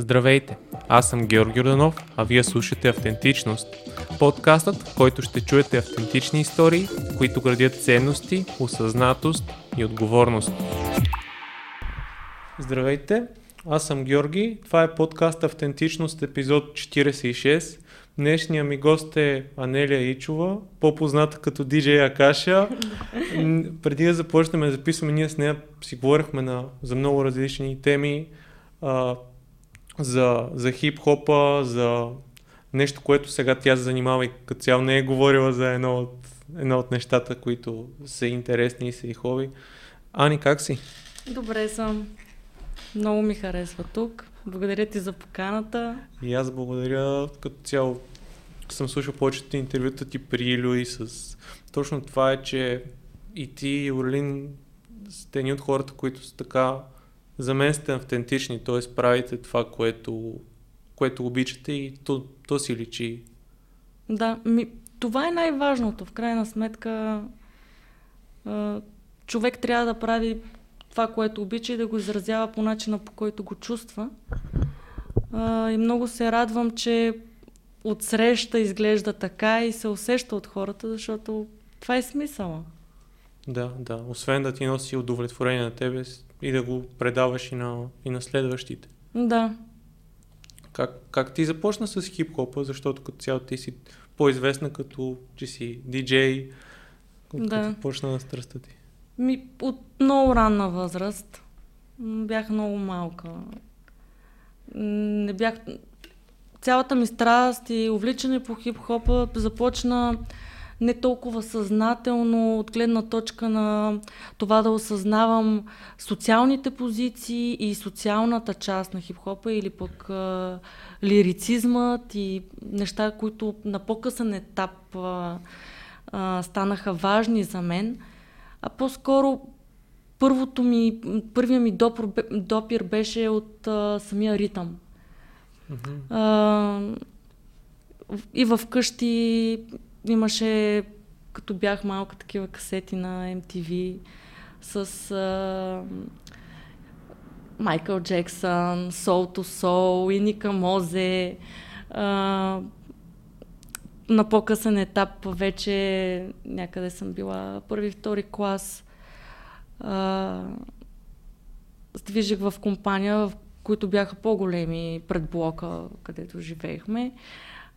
Здравейте, аз съм Георги Роданов, а вие слушате Автентичност. Подкастът, в който ще чуете автентични истории, които градят ценности, осъзнатост и отговорност. Здравейте, аз съм Георги, това е подкаст Автентичност, епизод 46. Днешния ми гост е Анелия Ичова, по-позната като DJ Акаша. Преди да започнем да записваме, ние с нея си говорихме на, за много различни теми, за, за хип-хопа, за нещо, което сега тя се занимава и като цяло не е говорила за едно от, едно от нещата, които са интересни и са и хоби. Ани, как си? Добре съм. Много ми харесва тук. Благодаря ти за поканата. И аз благодаря като цяло. Съм слушал повечето интервюта ти при Илю и с... Точно това е, че и ти, и Орлин, сте едни от хората, които са така за мен сте автентични, т.е. правите това, което, което обичате и то, то си личи. Да, ми, това е най-важното. В крайна сметка човек трябва да прави това, което обича и да го изразява по начина, по който го чувства. и много се радвам, че отсреща изглежда така и се усеща от хората, защото това е смисъла. Да, да. Освен да ти носи удовлетворение на тебе и да го предаваш и на, и на следващите. Да. Как, как ти започна с хип-хопа, защото като цяло ти си по-известна като, че си диджей, да. като почна на страстта ти? Ми, от много ранна възраст. Бях много малка. Не бях... Цялата ми страст и увличане по хип-хопа започна не толкова съзнателно от гледна точка на това да осъзнавам социалните позиции и социалната част на хип-хопа или пък а, лирицизмът и неща, които на по-късен етап а, а, станаха важни за мен. А по-скоро първото ми, първият ми допир, допир беше от а, самия ритъм. Mm-hmm. А, и в къщи имаше, като бях малка, такива касети на MTV с Майкъл Джексън, Soul to Soul, Иника Мозе. А, на по-късен етап вече някъде съм била първи, втори клас. А, движих в компания, в които бяха по-големи пред блока, където живеехме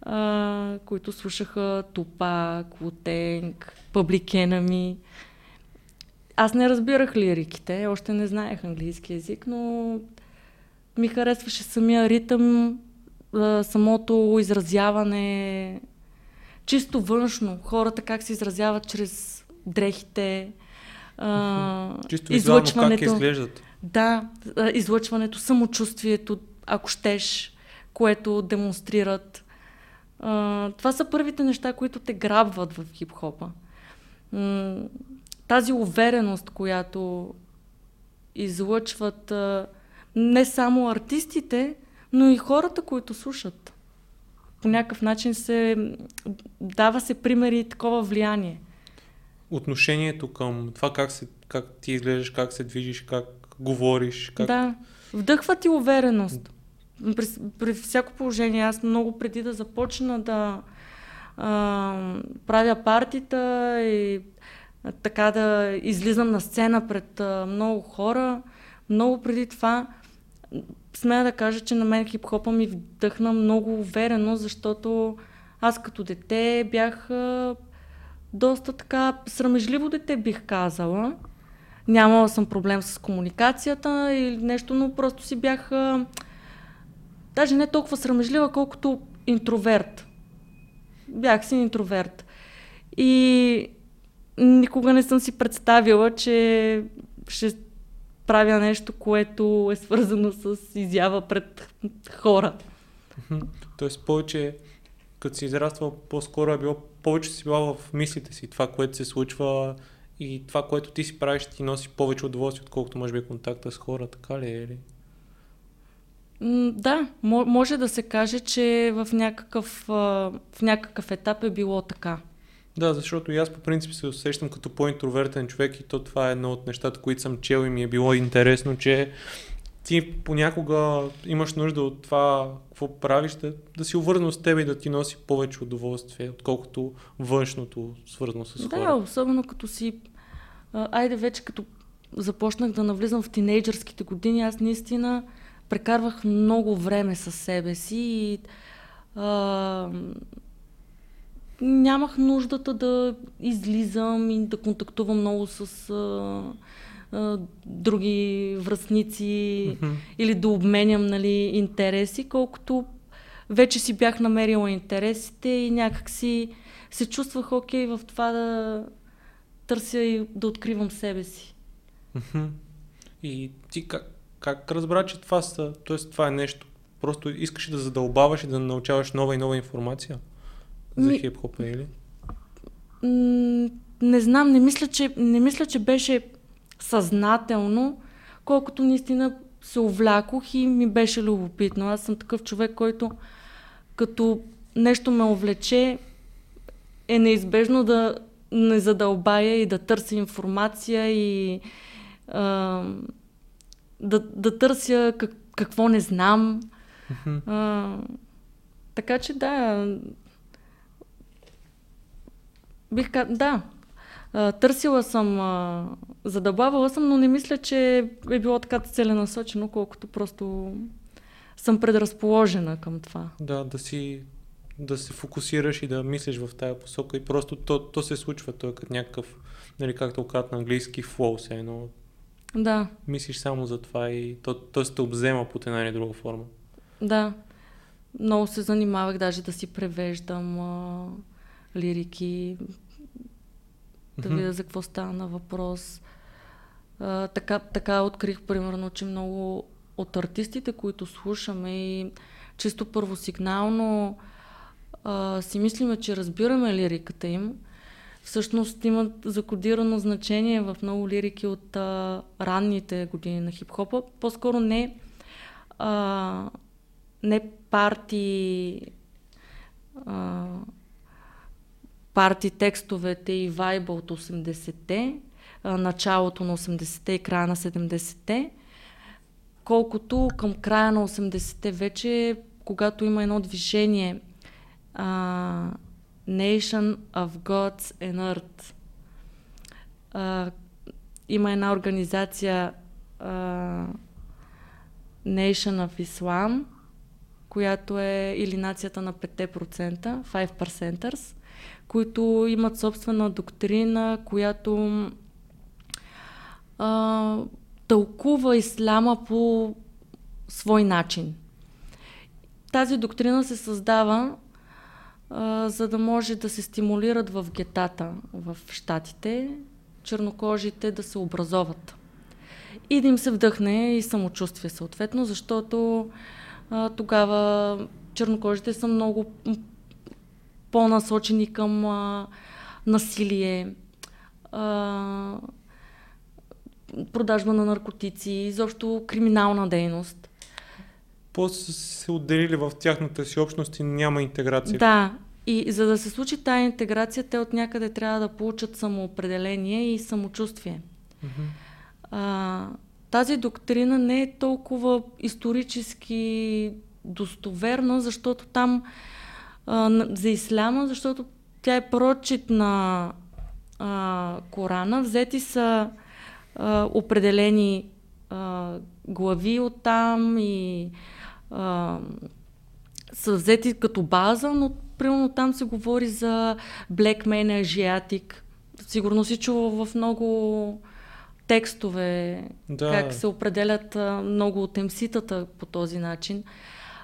а, които слушаха Тупак, Лутенг, Пабликенами. Аз не разбирах лириките, още не знаех английски язик, но ми харесваше самия ритъм, а, самото изразяване, чисто външно, хората как се изразяват чрез дрехите, а, чисто излъчването. как изглеждат. Да, излъчването, самочувствието, ако щеш, което демонстрират. А, това са първите неща, които те грабват в хип-хопа. М- тази увереност, която излъчват а, не само артистите, но и хората, които слушат. По някакъв начин се дава се примери и такова влияние. Отношението към това как, се, как ти изглеждаш, как се движиш, как говориш. Как... Да, вдъхва ти увереност при, при всяко положение, аз много преди да започна да а, правя партита и а, така да излизам на сцена пред а, много хора, много преди това, смея да кажа, че на мен хип-хопа ми вдъхна много уверено, защото аз като дете бях а, доста така срамежливо дете, бих казала. Нямала съм проблем с комуникацията или нещо, но просто си бях а, даже не толкова срамежлива, колкото интроверт. Бях си интроверт. И никога не съм си представила, че ще правя нещо, което е свързано с изява пред хора. Тоест повече, като си израствал, по-скоро е било, повече си била в мислите си, това, което се случва и това, което ти си правиш, ти носи повече удоволствие, отколкото може би контакта с хора, така ли е? Да, може да се каже, че в някакъв, в някакъв етап е било така. Да, защото и аз по принцип се усещам като по-интровертен човек и то това е едно от нещата, които съм чел и ми е било интересно, че ти понякога имаш нужда от това, какво правиш, да, да си увързано с теб и да ти носи повече удоволствие, отколкото външното, свързано с хора. Да, особено като си... Айде вече като започнах да навлизам в тинейджърските години, аз наистина прекарвах много време със себе си и а, нямах нуждата да излизам и да контактувам много с а, а, други връзници mm-hmm. или да обменям нали, интереси, колкото вече си бях намерила интересите и някак си се чувствах окей okay в това да търся и да откривам себе си. Mm-hmm. И ти как, как разбра, че това, са, т.е. това е нещо? Просто искаш да задълбаваш и да научаваш нова и нова информация за Ми... хип-хопа или? не знам, не мисля, че, не мисля, че беше съзнателно, колкото наистина се увлякох и ми беше любопитно. Аз съм такъв човек, който като нещо ме увлече, е неизбежно да не задълбая и да търся информация и а, да, да търся как, какво не знам. Mm-hmm. А, така че да. Бих казал, да. А, търсила съм, а, задълбавала съм, но не мисля, че е било така целенасочено, колкото просто съм предразположена към това. Да, да си да се фокусираш и да мислиш в тая посока и просто то, то се случва, то е като някакъв, нали, както казват на английски, flow, се едно да. Мислиш само за това и то, то се те обзема под една или друга форма. Да. Много се занимавах даже да си превеждам а, лирики, да mm-hmm. видя за какво стана въпрос. А, така, така открих, примерно, че много от артистите, които слушаме и чисто първосигнално а, си мислиме, че разбираме лириката им, всъщност имат закодирано значение в много лирики от а, ранните години на хип-хопа. По-скоро не, а, не парти, а, парти текстовете и вайба от 80-те, а, началото на 80-те и края на 70-те, колкото към края на 80-те вече, когато има едно движение а, Nation of Gods and Earth. А, има една организация а, Nation of Islam, която е или нацията на 5%, 5%, които имат собствена доктрина, която а, тълкува исляма по свой начин. Тази доктрина се създава за да може да се стимулират в гетата в щатите, чернокожите да се образоват. И да им се вдъхне и самочувствие съответно, защото а, тогава чернокожите са много по-насочени към а, насилие, а, продажба на наркотици, изобщо криминална дейност. После се отделили в тяхната си общност и няма интеграция. Да, и за да се случи тази интеграция, те от някъде трябва да получат самоопределение и самочувствие. Mm-hmm. А, тази доктрина не е толкова исторически достоверна, защото там а, за исляма, защото тя е прочит на а, Корана, взети са а, определени а, глави от там и а, са взети като база, но примерно там се говори за Black Man Asiatic. Сигурно си чува в много текстове да. как се определят а, много от емситата по този начин.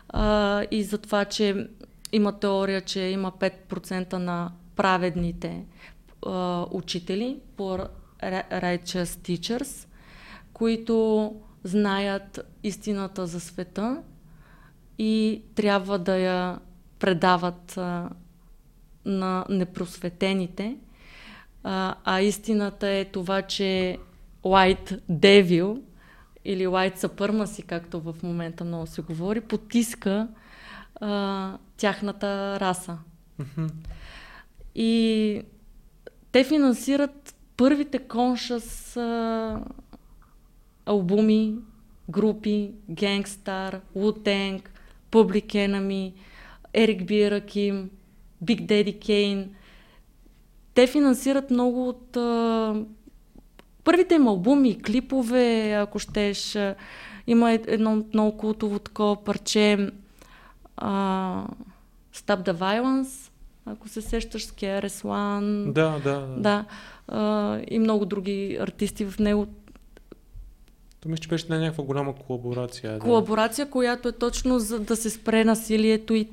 А, и за това, че има теория, че има 5% на праведните а, учители по Righteous Teachers, които знаят истината за света и трябва да я предават а, на непросветените. А, а истината е това, че White Devil или White Supremacy, както в момента много се говори, потиска а, тяхната раса. Mm-hmm. И те финансират първите коншас а, албуми групи, Gangstar, Wu-Tang, Public Enemy, Ерик Бираким, Big Daddy Kane. Те финансират много от а, първите им албуми, клипове, ако щеш. Има едно много култово такова парче а, Stop the Violence, ако се сещаш с KRS-One. Да, да. да. да а, и много други артисти в него. То мисля, че беше на някаква голяма колаборация. Колаборация, да. която е точно за да се спре насилието и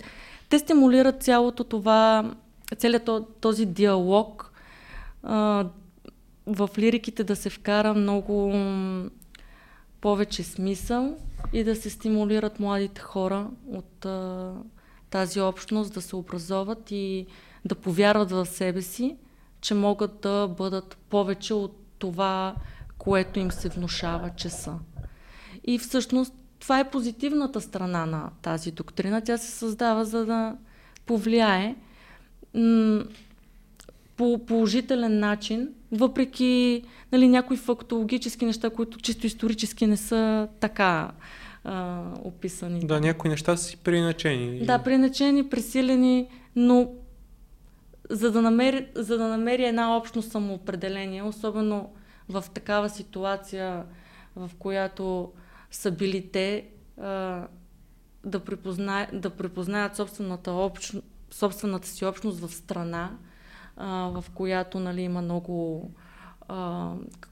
те стимулират цялото това, целият този диалог в лириките да се вкара много повече смисъл и да се стимулират младите хора от тази общност да се образоват и да повярват в себе си, че могат да бъдат повече от това, което им се внушава, че са. И всъщност това е позитивната страна на тази доктрина. Тя се създава за да повлияе по положителен начин, въпреки нали, някои фактологически неща, които чисто исторически не са така а, описани. Да, някои неща са си приначени. Да, приначени, пресилени, но за да, намери, за да намери една общо самоопределение, особено в такава ситуация, в която са били те, да, припозна, да припознаят собствената, общ, собствената си общност в страна, в която нали, има много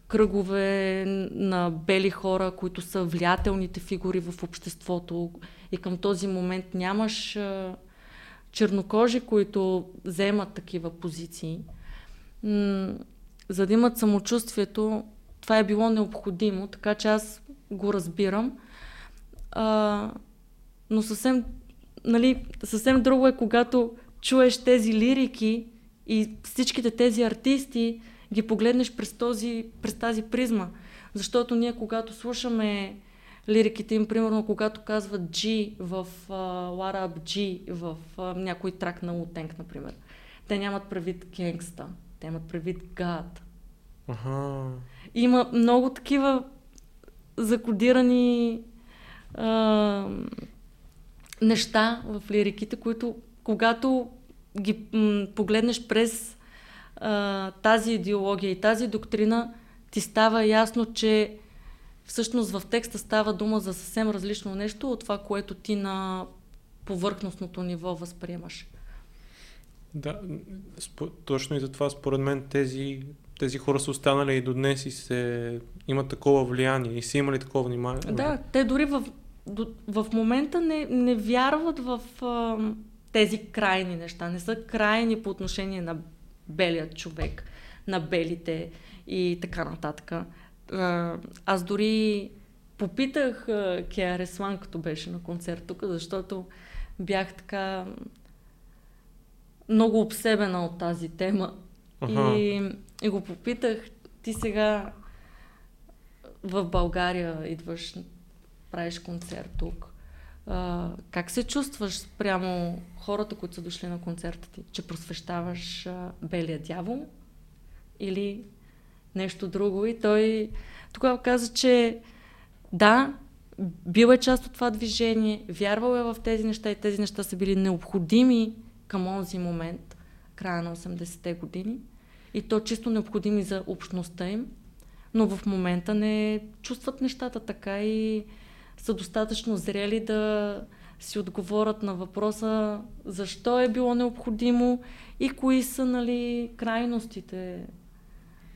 кръгове на бели хора, които са влиятелните фигури в обществото и към този момент нямаш чернокожи, които вземат такива позиции. За да имат самочувствието, това е било необходимо, така че аз го разбирам. А, но съвсем, нали, съвсем друго е, когато чуеш тези лирики и всичките тези артисти ги погледнеш през, този, през тази призма. Защото ние, когато слушаме лириките им, примерно, когато казват G в uh, What Up G в uh, някой трак на Утенк, например, те нямат предвид генгста, те имат предвид God. Ага. Има много такива закодирани а, неща в лириките, които когато ги м- погледнеш през а, тази идеология и тази доктрина, ти става ясно, че всъщност в текста става дума за съвсем различно нещо от това, което ти на повърхностното ниво възприемаш. Да, точно и за това според мен тези, тези хора са останали и до днес и се имат такова влияние и са имали такова внимание. Да, те дори в, в момента не, не вярват в а, тези крайни неща. Не са крайни по отношение на белият човек, на белите и така нататък. Аз дори попитах Кеа Реслан, като беше на концерт тук, защото бях така много обсебена от тази тема. Ага. И, и го попитах, ти сега в България идваш, правиш концерт тук. А, как се чувстваш спрямо хората, които са дошли на концерта ти? Че просвещаваш а, белия дявол или нещо друго? И той тогава каза, че да, бил е част от това движение, вярвал е в тези неща и тези неща са били необходими към онзи момент, края на 80-те години. И то чисто необходими за общността им, но в момента не чувстват нещата така и са достатъчно зрели да си отговорят на въпроса защо е било необходимо и кои са нали, крайностите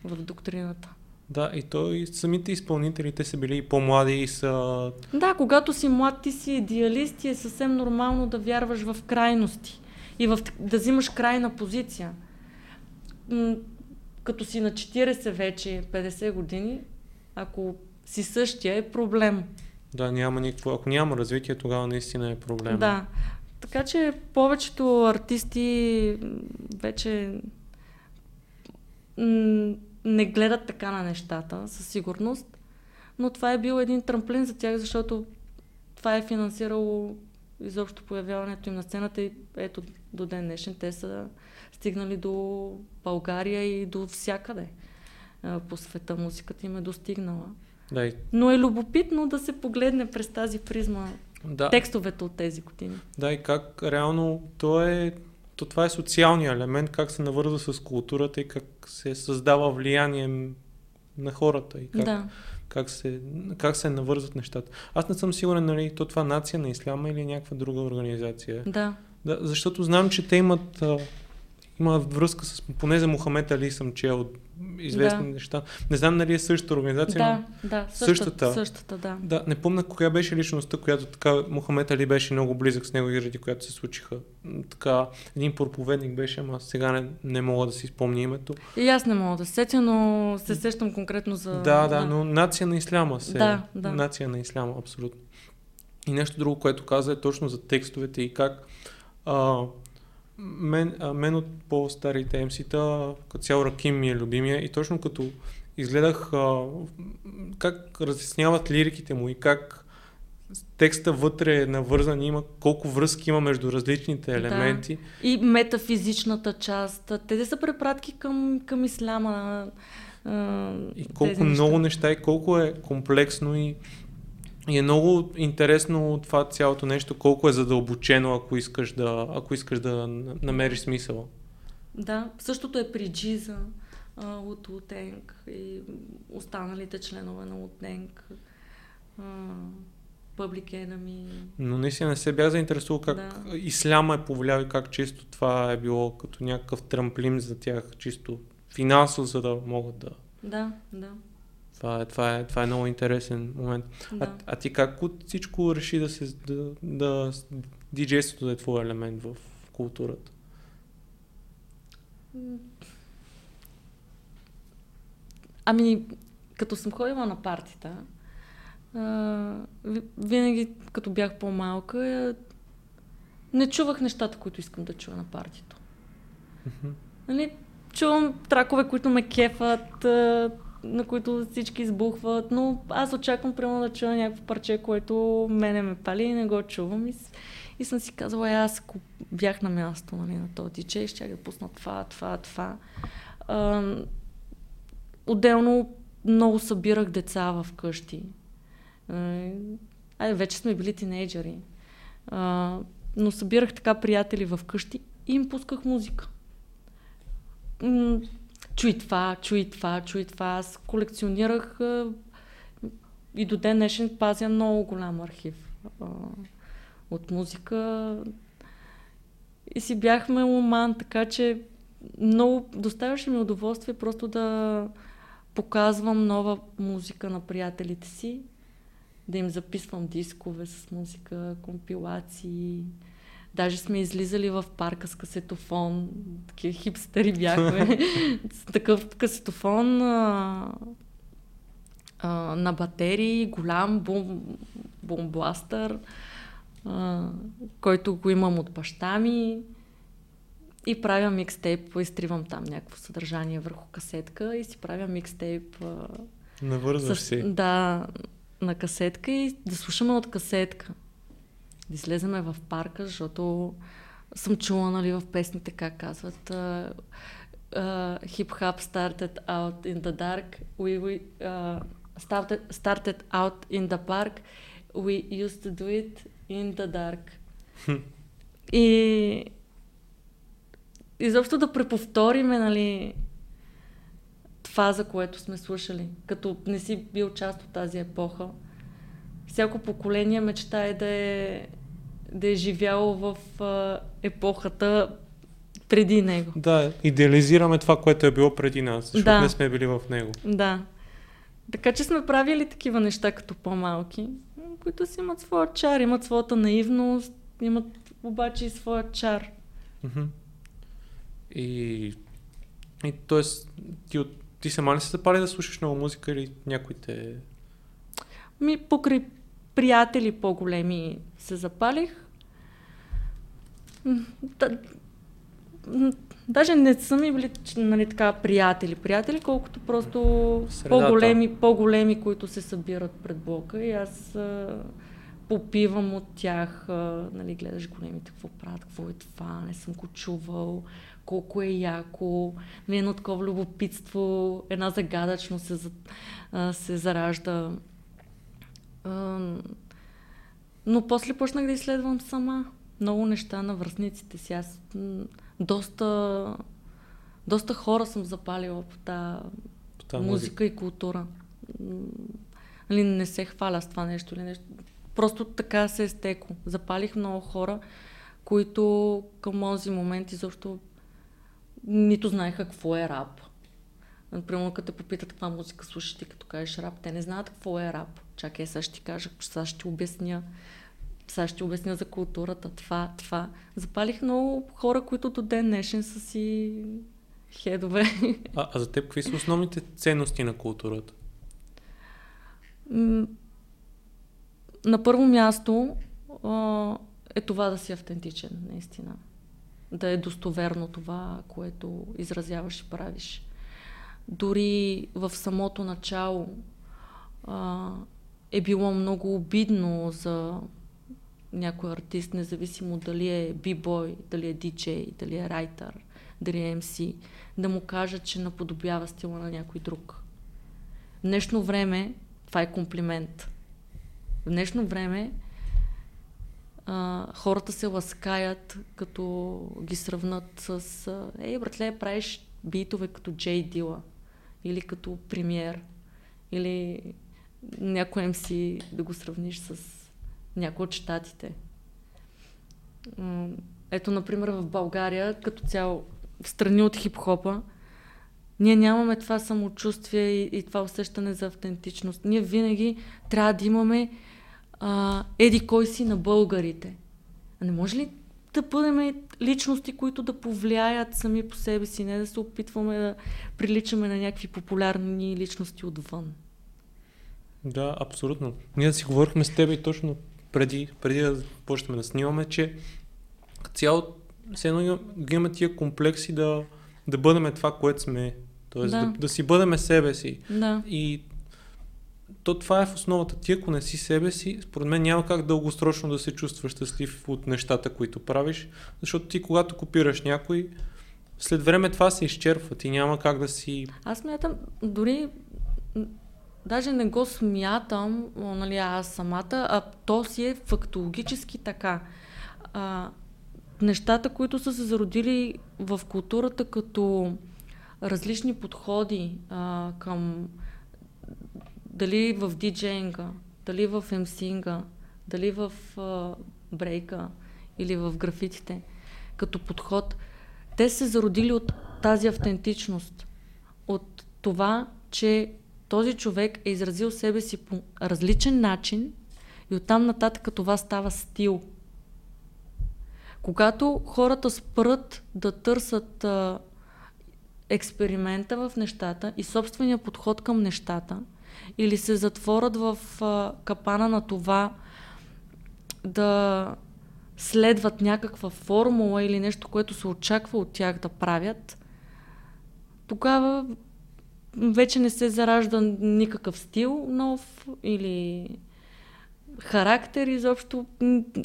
в доктрината. Да, и то и самите изпълнители, те са били и по-млади и са... Да, когато си млад, ти си идеалист и е съвсем нормално да вярваш в крайности и в, да взимаш крайна позиция. Като си на 40 вече, 50 години, ако си същия, е проблем. Да, няма никакво. Ако няма развитие, тогава наистина е проблем. Да. Така че повечето артисти вече не гледат така на нещата, със сигурност. Но това е бил един трамплин за тях, защото това е финансирало изобщо появяването им на сцената и ето до ден днешен те са стигнали до България и до всякъде по света. Музиката им е достигнала. Да, и, Но е любопитно да се погледне през тази призма да, текстовете от тези години. да, и как реално то е, то това е социалния елемент, как се навързва с културата и как се създава влияние на хората и как, Да. как, се, как се навързват нещата. Аз не съм сигурен, нали, то това нация на исляма или някаква друга организация. Да. Да, защото знам, че те имат, а, имат връзка с, поне за Мохамед Али съм чел известни Да. неща. Не знам дали е същата организация, Да, но да. Същата. Същата. Да. да, не помня коя беше личността, която така Мохамед Али беше много близък с него и заради която се случиха. Така, един проповедник беше, ама сега не, не мога да си спомня името. И аз не мога да се сетя, но се сещам конкретно за... Да, да, но нация на исляма се. Да, да. Нация на исляма, абсолютно. И нещо друго, което каза е точно за текстовете и как а, мен, а, мен от по-старите MC-та, като цяло Раким ми е любимия и точно като изгледах а, как разясняват лириките му и как текста вътре е навързан, има колко връзки има между различните Да. елементи. И метафизичната част. Те са препратки към, към исляма. а, И колко много неща и колко е комплексно и, и е много интересно това цялото нещо, колко е задълбочено, ако искаш да, ако искаш да намериш смисъл. Да, същото е при Джиза а, от Лутенг и останалите членове на Лутенг. Public Enemy. Но наистина не се бях заинтересувал как Да. исляма е повлиял и как чисто това е било като някакъв трамплин за тях, чисто финансово, за да могат да... Да, да. Това е, това е, това е много интересен момент. А, да. а ти как от всичко реши да се да, да диджейството да е твой елемент в културата? Ами, като съм ходила на партита, а, ви- винаги, като бях по-малка, е, не чувах нещата, които искам да чуя на партито. Нали, чувам тракове, които ме кефат, а, на които всички избухват, но аз очаквам прямо да чуя някакво парче, което мене ме пали и не го чувам. И, и съм си казала, «Е, аз ако бях на място нали, на този диджей, ще да пусна това, това, това. А, отделно много събирах деца в къщи. Ай, вече сме били тинейджери. А, но събирах така приятели в къщи и им пусках музика. Чуй това, чуй това, чуй това. Аз колекционирах и до ден днешен пазя много голям архив от музика. И си бяхме уман, така че много доставяше ми удоволствие просто да показвам нова музика на приятелите си, да им записвам дискове с музика, компилации. Даже сме излизали в парка с касетофон, такива хипстери бяхме, с такъв касетофон а, а, на батерии, голям бум, бомбластър, а, който го имам от баща ми и правя микстейп, изтривам там някакво съдържание върху касетка и си правя микстейп Навързваш си. да, на касетка и да слушаме от касетка. Да излеземе в парка, защото съм чула нали, в песните как казват uh, uh, Hip-hop started out in the dark we, we uh, started, started out in the park we used to do it in the dark и изобщо да преповториме нали, това, за което сме слушали, като не си бил част от тази епоха. Всяко поколение мечтае да е, да е живяло в а, епохата преди него. Да, идеализираме това, което е било преди нас, защото Да. не сме били в него. Да. Така че сме правили такива неща като по-малки, които си имат своя чар, имат своята наивност, имат обаче и своя чар. Мгм. И, и т.е. ти, ти сама ли се запали да слушаш нова музика или някой те... Ми покрай приятели по-големи се запалих. Да, даже не са ми били нали, така, приятели, приятели, колкото просто Средата. по-големи, по-големи, които се събират пред блока и аз а, попивам от тях, а, нали, гледаш големите, какво правят, какво е това, не съм го чувал, колко е яко, нали, едно такова любопитство, една загадъчност се, а, се заражда. А, но после почнах да изследвам сама много неща на връзниците си. Аз доста, доста хора съм запалила по тази музика, музика и култура. Нали, не се хваля с това нещо или нещо. Просто така се е стекло. Запалих много хора, които към този момент изобщо нито знаеха какво е рап. Например, като те попитат каква музика слушаш ти, като кажеш рап, те не знаят какво е рап. Чакай, сега ще ти кажа, сега ще ти обясня. Сега ще обясня за културата, това, това. Запалих много хора, които до ден днешен са си хедове. А, а за теб какви са основните ценности на културата? На първо място е това да си автентичен, наистина. Да е достоверно това, което изразяваш и правиш. Дори в самото начало а, е било много обидно за някой артист, независимо дали е бибой, дали е диджей, дали е райтър, дали е MC, да му кажа, че наподобява стила на някой друг. В днешно време това е комплимент. В днешно време а, хората се ласкаят, като ги сравнат с Ей, братле, правиш битове като Джей Дила или като премьер или някой MC да го сравниш с някой от щатите. Ето, например, в България, като цяло, в страни от хип-хопа, ние нямаме това самочувствие и, и това усещане за автентичност. Ние винаги трябва да имаме а, еди кой си на българите. А не може ли да бъдем личности, които да повлияят сами по себе си, не да се опитваме да приличаме на някакви популярни личности отвън? Да, абсолютно. Ние да си говорихме с теб и точно преди, преди да почнем да снимаме, че цяло все едно имаме тия комплекси да, да бъдем това, което сме. Тоест да, да, да си бъдем себе си. Да. И то това е в основата. Ти ако не си себе си, според мен няма как дългосрочно да се чувстваш щастлив от нещата, които правиш, защото ти когато копираш някой, след време това се изчерпва. Ти няма как да си... Аз мятам, дори даже не го смятам, нали, аз самата, а то си е фактологически така. А, нещата, които са се зародили в културата като различни подходи а, към дали в диджейнга, дали в емсинга, дали в а, брейка или в графитите, като подход, те се зародили от тази автентичност, от това, че този човек е изразил себе си по различен начин и оттам нататък това става стил. Когато хората спрат да търсят а, експеримента в нещата и собствения подход към нещата, или се затворят в капана на това да следват някаква формула или нещо, което се очаква от тях да правят, тогава вече не се заражда никакъв стил нов или характер изобщо.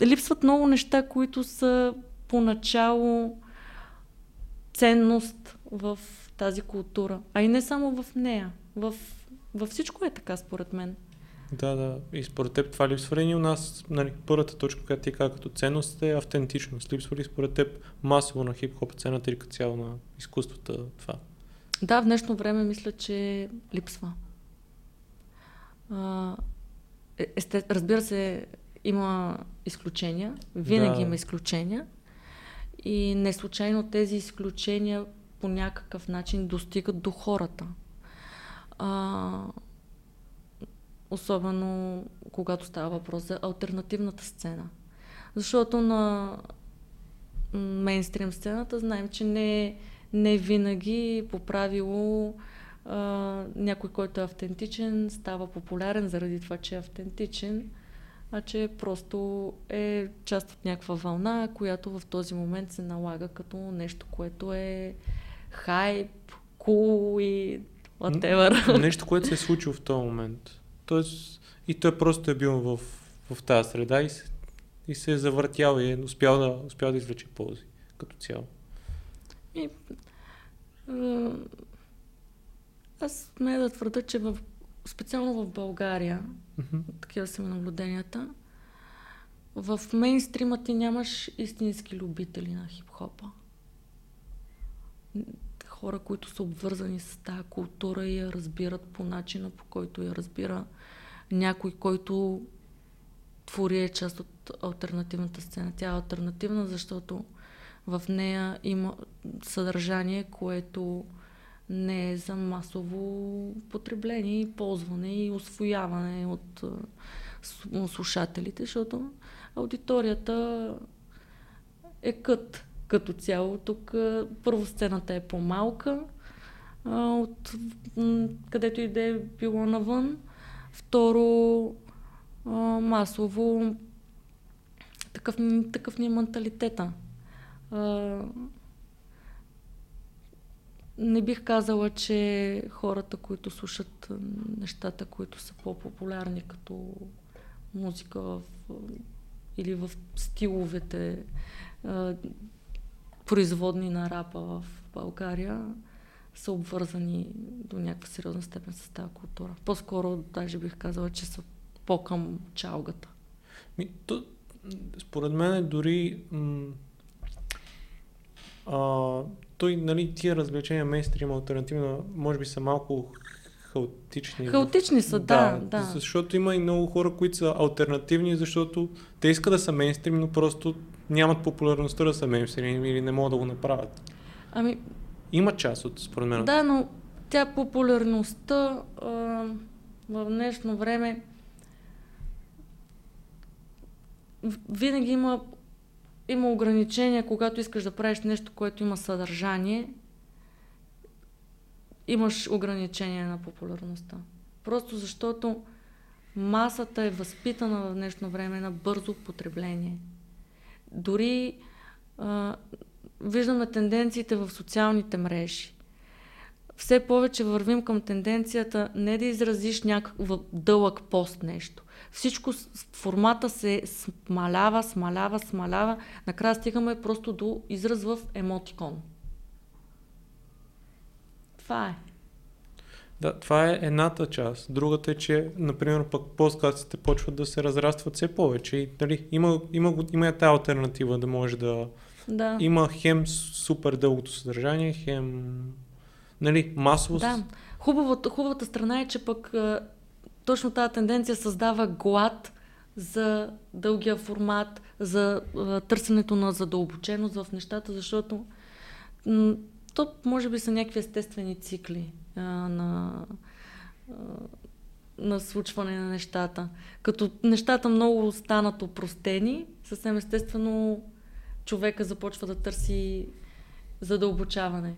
Липсват много неща, които са поначало ценност в тази култура. А и не само в нея. В, във всичко е така, според мен. Да, да. И според теб това липсва ли у нас, нали, първата точка, която ти каза като ценност е автентичност. Липсва ли според теб масово на хип-хоп цената или като цяло на изкуствата това? Да, в днешно време мисля, че липсва. А, е, есте, разбира се, има изключения. Винаги да. има изключения. И не случайно тези изключения по някакъв начин достигат до хората. А, особено когато става въпрос за альтернативната сцена. Защото на мейнстрим сцената знаем, че не не винаги по правило а, някой, който е автентичен, става популярен заради това, че е автентичен, а че просто е част от някаква вълна, която в този момент се налага като нещо, което е хайп, кул cool и whatever. Нещо, което се е случило в този момент. Тоест, и той просто е бил в, в тази среда и се, и се е завъртял и е успял да, успял да извлече ползи като цяло. И, аз смея да твърда, че в, специално в България, Мгм. такива са ми наблюденията, в мейнстрима ти нямаш истински любители на хип-хопа. Хора, които са обвързани с тази култура и я разбират по начина, по който я разбира някой, който твори е част от альтернативната сцена. Тя е альтернативна, защото в нея има съдържание, което не е за масово потребление и ползване и освояване от слушателите, защото аудиторията е кът като цяло. Тук първо сцената е по-малка, от където и да е било навън. Второ, масово такъв, такъв ни е менталитета. Не бих казала, че хората, които слушат нещата, които са по-популярни като музика в, или в стиловете производни на рапа в България, са обвързани до някаква сериозна степен с тази култура. По-скоро даже бих казала, че са по-към чалгата. Ми, то, според мен е дори м- а, той, нали, тия развлечения мейнстрим, альтернативна, може би са малко хаотични. Хаотични са, да, да. Защото има и много хора, които са альтернативни, защото те искат да са мейнстрим, но просто нямат популярността да са мейнстрим или не могат да го направят. Ами, Има част от, според мен. да, но тя популярността а, в днешно време винаги има, има ограничения, когато искаш да правиш нещо, което има съдържание, имаш ограничения на популярността. Просто защото масата е възпитана в днешно време на бързо потребление. Дори а, виждаме тенденциите в социалните мрежи. Все повече вървим към тенденцията не да изразиш някакъв дълъг пост нещо. Всичко, формата се смалява, смалява, смалява. Накрая стигаме просто до израз в емотикон. Това е. Да, това е едната част. Другата е, че, например, пък подкастите почват да се разрастват все повече. И, нали, има, има, има я тази альтернатива да може да... Да. Има хем супер дългото съдържание, хем... Нали, масово... с- Да. Хубавата, хубавата страна е, че пък точно тази тенденция създава глад за дългия формат, за търсенето на задълбоченост в нещата, защото то може би са някакви естествени цикли а, на, а, на случване на нещата. Като нещата много станат опростени, съвсем естествено човека започва да търси задълбочаване.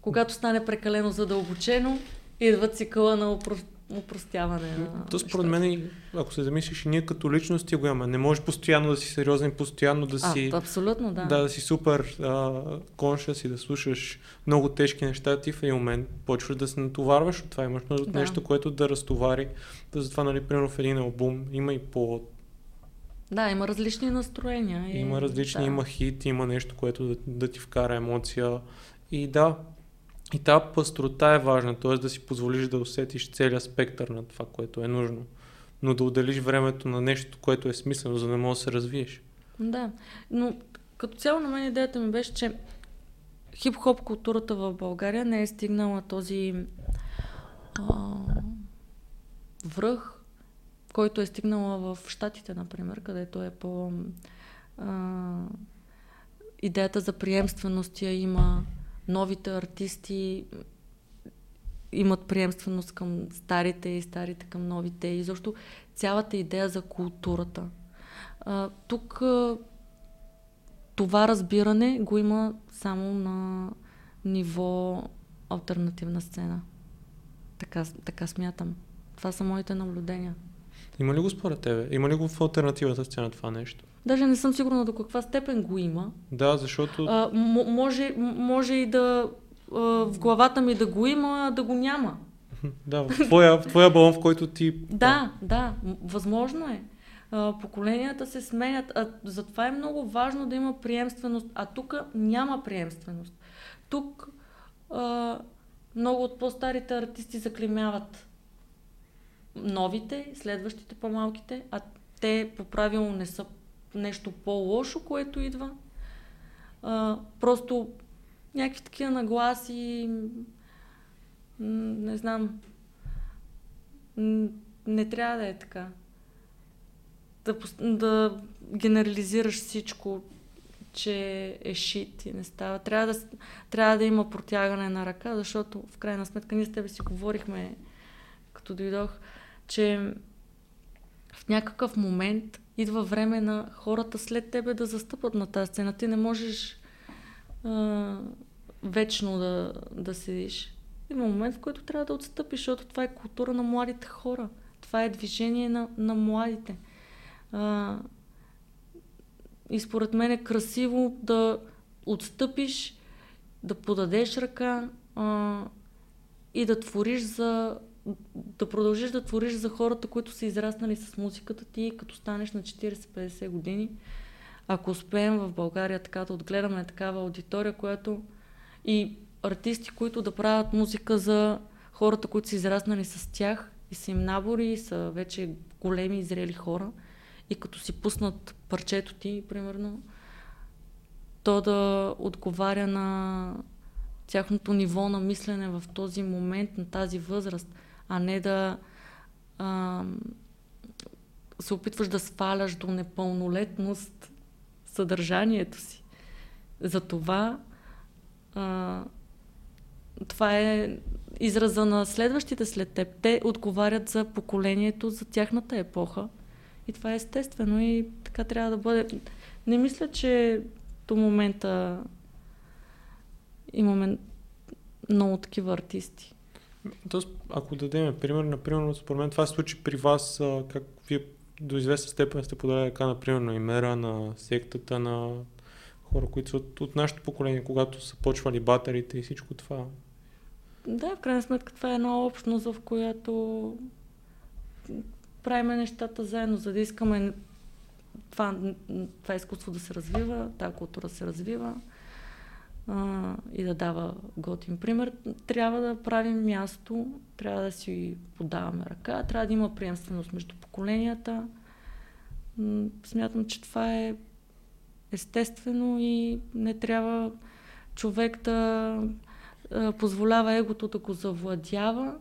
Когато стане прекалено задълбочено, идва цикъла на упро... упростяване. На То според мен, ако се замислиш, и ние като личности го имаме. Не можеш постоянно да си сериозен, постоянно да си... А, абсолютно, да. Да, да си супер коншас и да слушаш много тежки неща, ти в един момент почваш да се натоварваш от това. Имаш нужда от Да. нещо, което да разтовари. Да, затова, нали, примерно в един албум има и по... Да, има различни настроения. И... Има различни, да. има хит, има нещо, което да, да ти вкара емоция. И да, и тази пъстрота е важна, т.е. да си позволиш да усетиш целият спектър на това, което е нужно. Но да отделиш времето на нещо, което е смислено, за да можеш да се развиеш. Да, но като цяло на мен идеята ми беше, че хип-хоп културата в България не е стигнала този а, връх, който е стигнала в Штатите, например, където е по... А, идеята за приемственост я има, новите артисти имат приемственост към старите и старите към новите. И защо цялата идея за културата. А, тук а, това разбиране го има само на ниво альтернативна сцена. Така, така смятам. Това са моите наблюдения. Има ли го според тебе? Има ли го в альтернативната сцена това нещо? Даже не съм сигурна до каква степен го има. Да, защото... А, м- може, може и да а, в главата ми да го има, да го няма. Да, в твоя, в твоя балон, в който ти... Да, да, възможно е. А, поколенията се сменят. А, затова е много важно да има приемственост. А тук няма приемственост. Тук а, много от по-старите артисти заклемяват новите, следващите по-малките, а те по правило не са нещо по-лошо, което идва. А, просто някакви такива нагласи, не знам, не трябва да е така. Да, да генерализираш всичко, че е шит и не става. Трябва да, трябва да има протягане на ръка, защото в крайна сметка ние с тебе си говорихме, като дойдох, че в някакъв момент идва време на хората след тебе да застъпат на тази сцена. Ти не можеш а, вечно да, да седиш. Има момент, в който трябва да отстъпиш, защото това е култура на младите хора. Това е движение на, на младите. А, и според мен е красиво да отстъпиш, да подадеш ръка а, и да твориш за да продължиш да твориш за хората, които са израснали с музиката ти, като станеш на 40-50 години. Ако успеем в България така да отгледаме такава аудитория, която и артисти, които да правят музика за хората, които са израснали с тях и са им набори, и са вече големи и зрели хора и като си пуснат парчето ти, примерно, то да отговаря на тяхното ниво на мислене в този момент, на тази възраст, а не да а, се опитваш да сваляш до непълнолетност съдържанието си. Затова а, това е израза на следващите след теб. Те отговарят за поколението, за тяхната епоха. И това е естествено и така трябва да бъде. Не мисля, че до момента имаме много такива артисти. Тоест, ако дадем пример, например, според мен това се случи при вас, как вие до известна степен сте подали ръка, например, на Имера, на сектата, на хора, които са от, от нашето поколение, когато са почвали батерите и всичко това. Да, в крайна сметка това е една общност, в която правиме нещата заедно, за да искаме това, това изкуство да се развива, тази култура да се развива а, и да дава готин пример. Трябва да правим място, трябва да си подаваме ръка, трябва да има приемственост между поколенията. Смятам, че това е естествено и не трябва човек да а, позволява егото да го завладява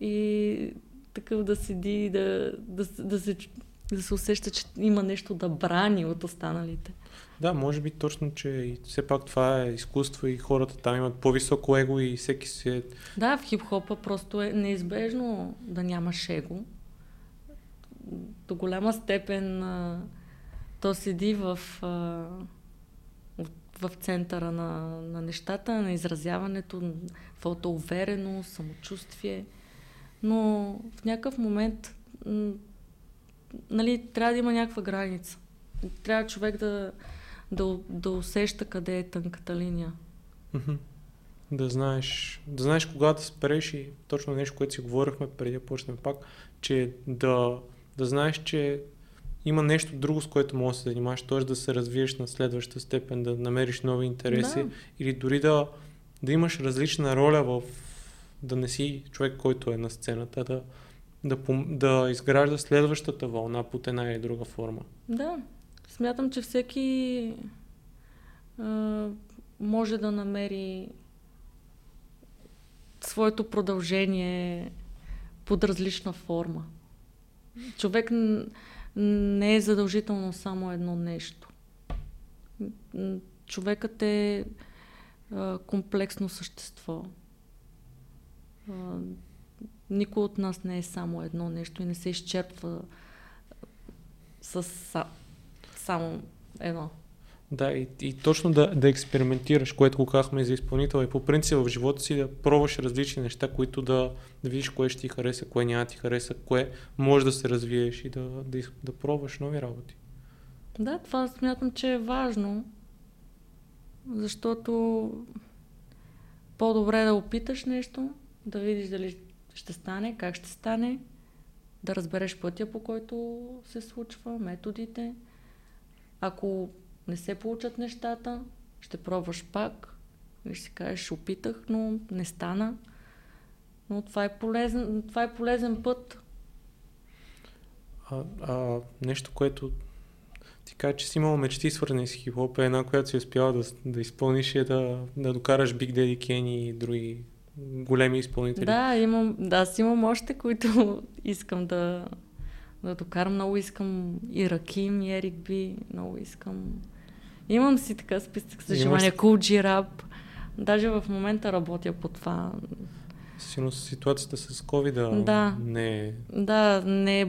и такъв да седи, да, да, да, се, да се усеща, че има нещо да брани от останалите. Да, може би точно, че все пак това е изкуство и хората там имат по-високо его и всеки си е... Да, в хип-хопа просто е неизбежно да нямаш его. До голяма степен а, то седи в, а, в центъра на, на нещата, на изразяването, твоята самочувствие. Но в някакъв момент нали, трябва да има някаква граница. Трябва човек да, да, да усеща къде е тънката линия. Да знаеш, да знаеш кога да спреш и точно нещо, което си говорихме преди да почнем пак, че да, да знаеш, че има нещо друго, с което можеш да се занимаваш, т.е. да се развиеш на следваща степен, да намериш нови интереси да. или дори да, да имаш различна роля в да не си човек, който е на сцената, да, да, да изгражда следващата вълна под една или друга форма. Да, смятам, че всеки а, може да намери своето продължение под различна форма. Човек не е задължително само едно нещо. Човекът е а, комплексно същество никой от нас не е само едно нещо и не се изчерпва с само едно. Да, и, и точно да, да експериментираш, което го казахме за изпълнител, и по принцип в живота си да пробваш различни неща, които да, да видиш кое ще ти хареса, кое няма ти хареса, кое може да се развиеш и да, да, да пробваш нови работи. Да, това смятам, че е важно, защото по-добре да опиташ нещо, да видиш дали ще стане, как ще стане, да разбереш пътя, по който се случва, методите. Ако не се получат нещата, ще пробваш пак. И ще си кажеш, опитах, но не стана. Но това е полезен, това е полезен път. А, а, нещо, което ти кажа, че си имал мечти свързани с хип-хоп, е една, която си успяла да, да изпълниш е да, да докараш Big Daddy Kane и други големи изпълнители. Да, имам, да, аз имам още, които искам да, да докарам. Много искам и Раким, и Ерик Би, много искам. Имам си така списък за желание. Cool G-Rap. Даже в момента работя по това. Сигурно ситуацията с COVID да. не е... Да, не е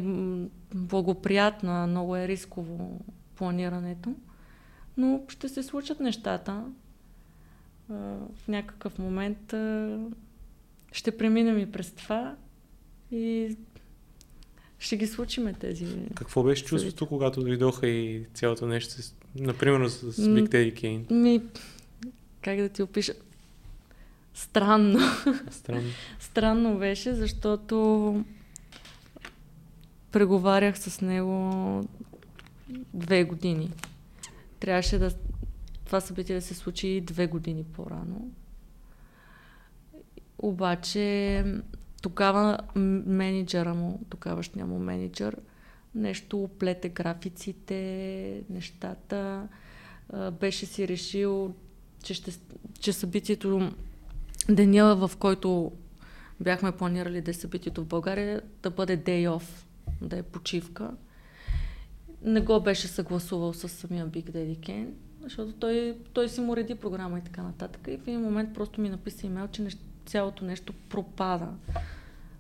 благоприятна, много е рисково планирането. Но ще се случат нещата. В някакъв момент ще преминем и през това и ще ги случиме тези. Какво беше чувството, когато дойдоха и цялото нещо, например с Big Daddy Kane? Ми, как да ти опиша? Странно. Странно. Странно беше, защото преговарях с него две години. Трябваше да това събитие да се случи две години по-рано. Обаче тогава менеджера му, тогавашния му менеджер, нещо оплете графиците, нещата. Беше си решил, че, ще, че събитието, деня в който бяхме планирали да е събитието в България, да бъде day off, да е почивка. Не го беше съгласувал с самия Big Daddy Kane, защото той, той си му реди програма и така нататък. И в един момент просто ми написа имейл, че нещ, цялото нещо пропада.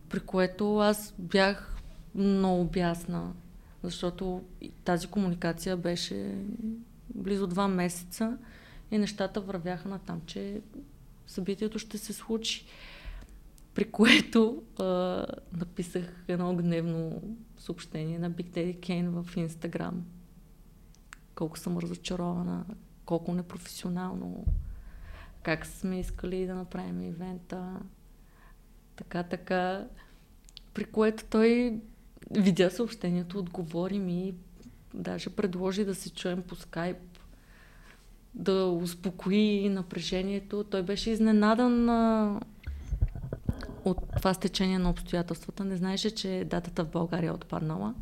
При което аз бях много бясна, защото тази комуникация беше близо два месеца и нещата вървяха на там, че събитието ще се случи. При което а, написах едно гневно съобщение на Big Daddy Kane в Инстаграм. Колко съм разочарована, колко непрофесионално, как сме искали да направим ивента, така, така. При което той видя съобщението, отговори ми, даже предложи да се чуем по скайп, да успокои напрежението. Той беше изненадан от това стечение на обстоятелствата. Не знаеше, че датата в България е отпаднала.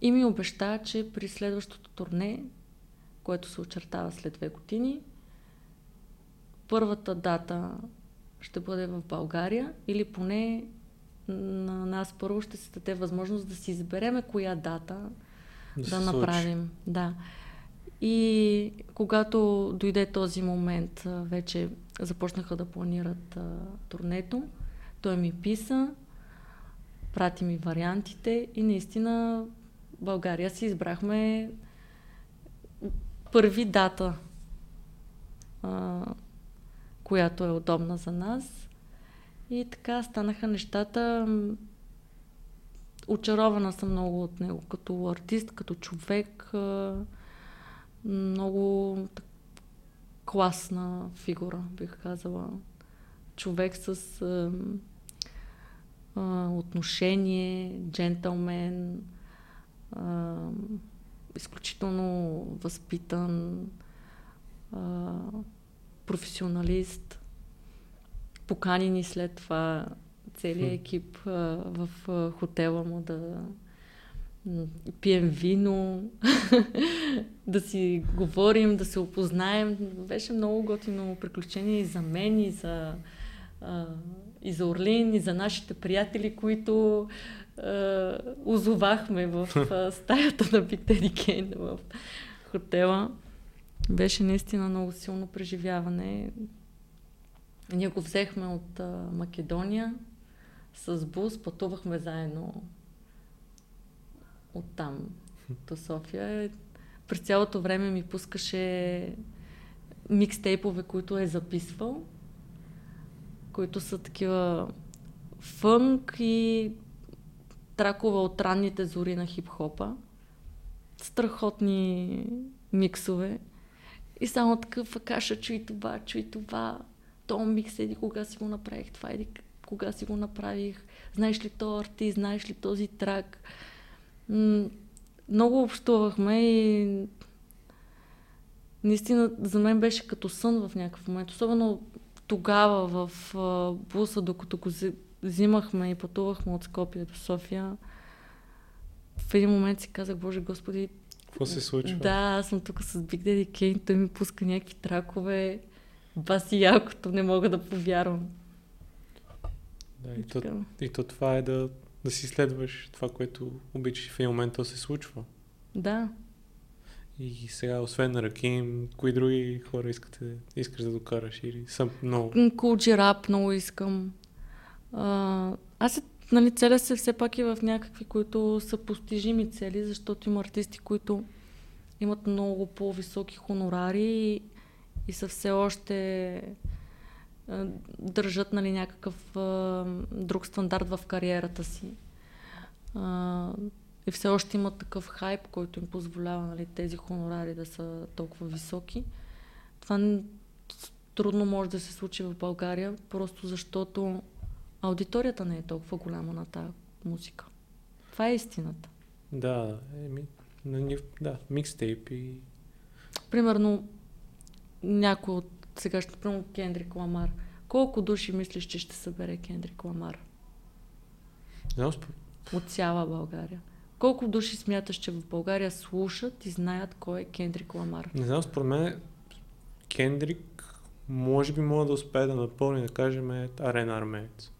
И ми обеща, че при следващото турне, което се очертава след две години, първата дата ще бъде в България или поне на нас първо ще се даде възможност да си избереме коя дата да, да направим. Да. И когато дойде този момент, вече започнаха да планират а, турнето. Той ми писа, прати ми вариантите и наистина България си избрахме първи дата, а, която е удобна за нас. И така станаха нещата. Очарована съм много от него като артист, като човек. Много класна фигура, бих казала. Човек с а, а, отношение, джентълмен, а, изключително възпитан, а, професионалист. Покани ни след това целият екип а, в а, хотела му да пием вино, да си говорим, да се опознаем. Беше много готино приключение и за мен, и за, а, и за Орлин, и за нашите приятели, които а, озовахме в а, стаята на Битери Кейн в хотела. Беше наистина много силно преживяване. Ние го взехме от а, Македония с бус, пътувахме заедно оттам до София. През цялото време ми пускаше микстейпове, които е записвал, които са такива фънк и тракове от ранните зори на хип-хопа. Страхотни миксове. И само такъв каша, чуй това, чуй това. То микс еди кога си го направих това, еди кога си го направих, знаеш ли този артист, знаеш ли този трак. Много общувахме и наистина за мен беше като сън в някакъв момент. Особено тогава в а, буса, докато го взимахме и пътувахме от Скопия до София, в един момент си казах, Боже Господи, какво се случва? Да, аз съм тук с Big Daddy Kane, той ми пуска някакви тракове. Баси якото, не мога да повярвам. Да, и, то, и то това е да, да си следваш това, което обичаш в един момент то се случва. Да. И сега, освен на Раким, кои други хора искате, искаш да докараш или съм много? Cool рап много искам. Аз нали, целя се все пак и в някакви, които са постижими цели, защото има артисти, които имат много по-високи хонорари и, и са все още а, държат нали, някакъв а, друг стандарт в кариерата си. А, и все още имат такъв хайп, който им позволява нали, тези хонорари да са толкова високи. Това трудно може да се случи в България, просто защото аудиторията не е толкова голяма на тази музика. Това е истината. Да, еми, да, микстейп и... Примерно, някой от сега ще примерно Кендрик Ламар. Колко души мислиш, че ще събере Кендрик Ламар? Не, От цяла България. Колко души смяташ, че в България слушат и знаят кой е Кендрик Ламар? Не знам, според мен Кендрик може би мога да успее да напълни, да кажем, арена армеец.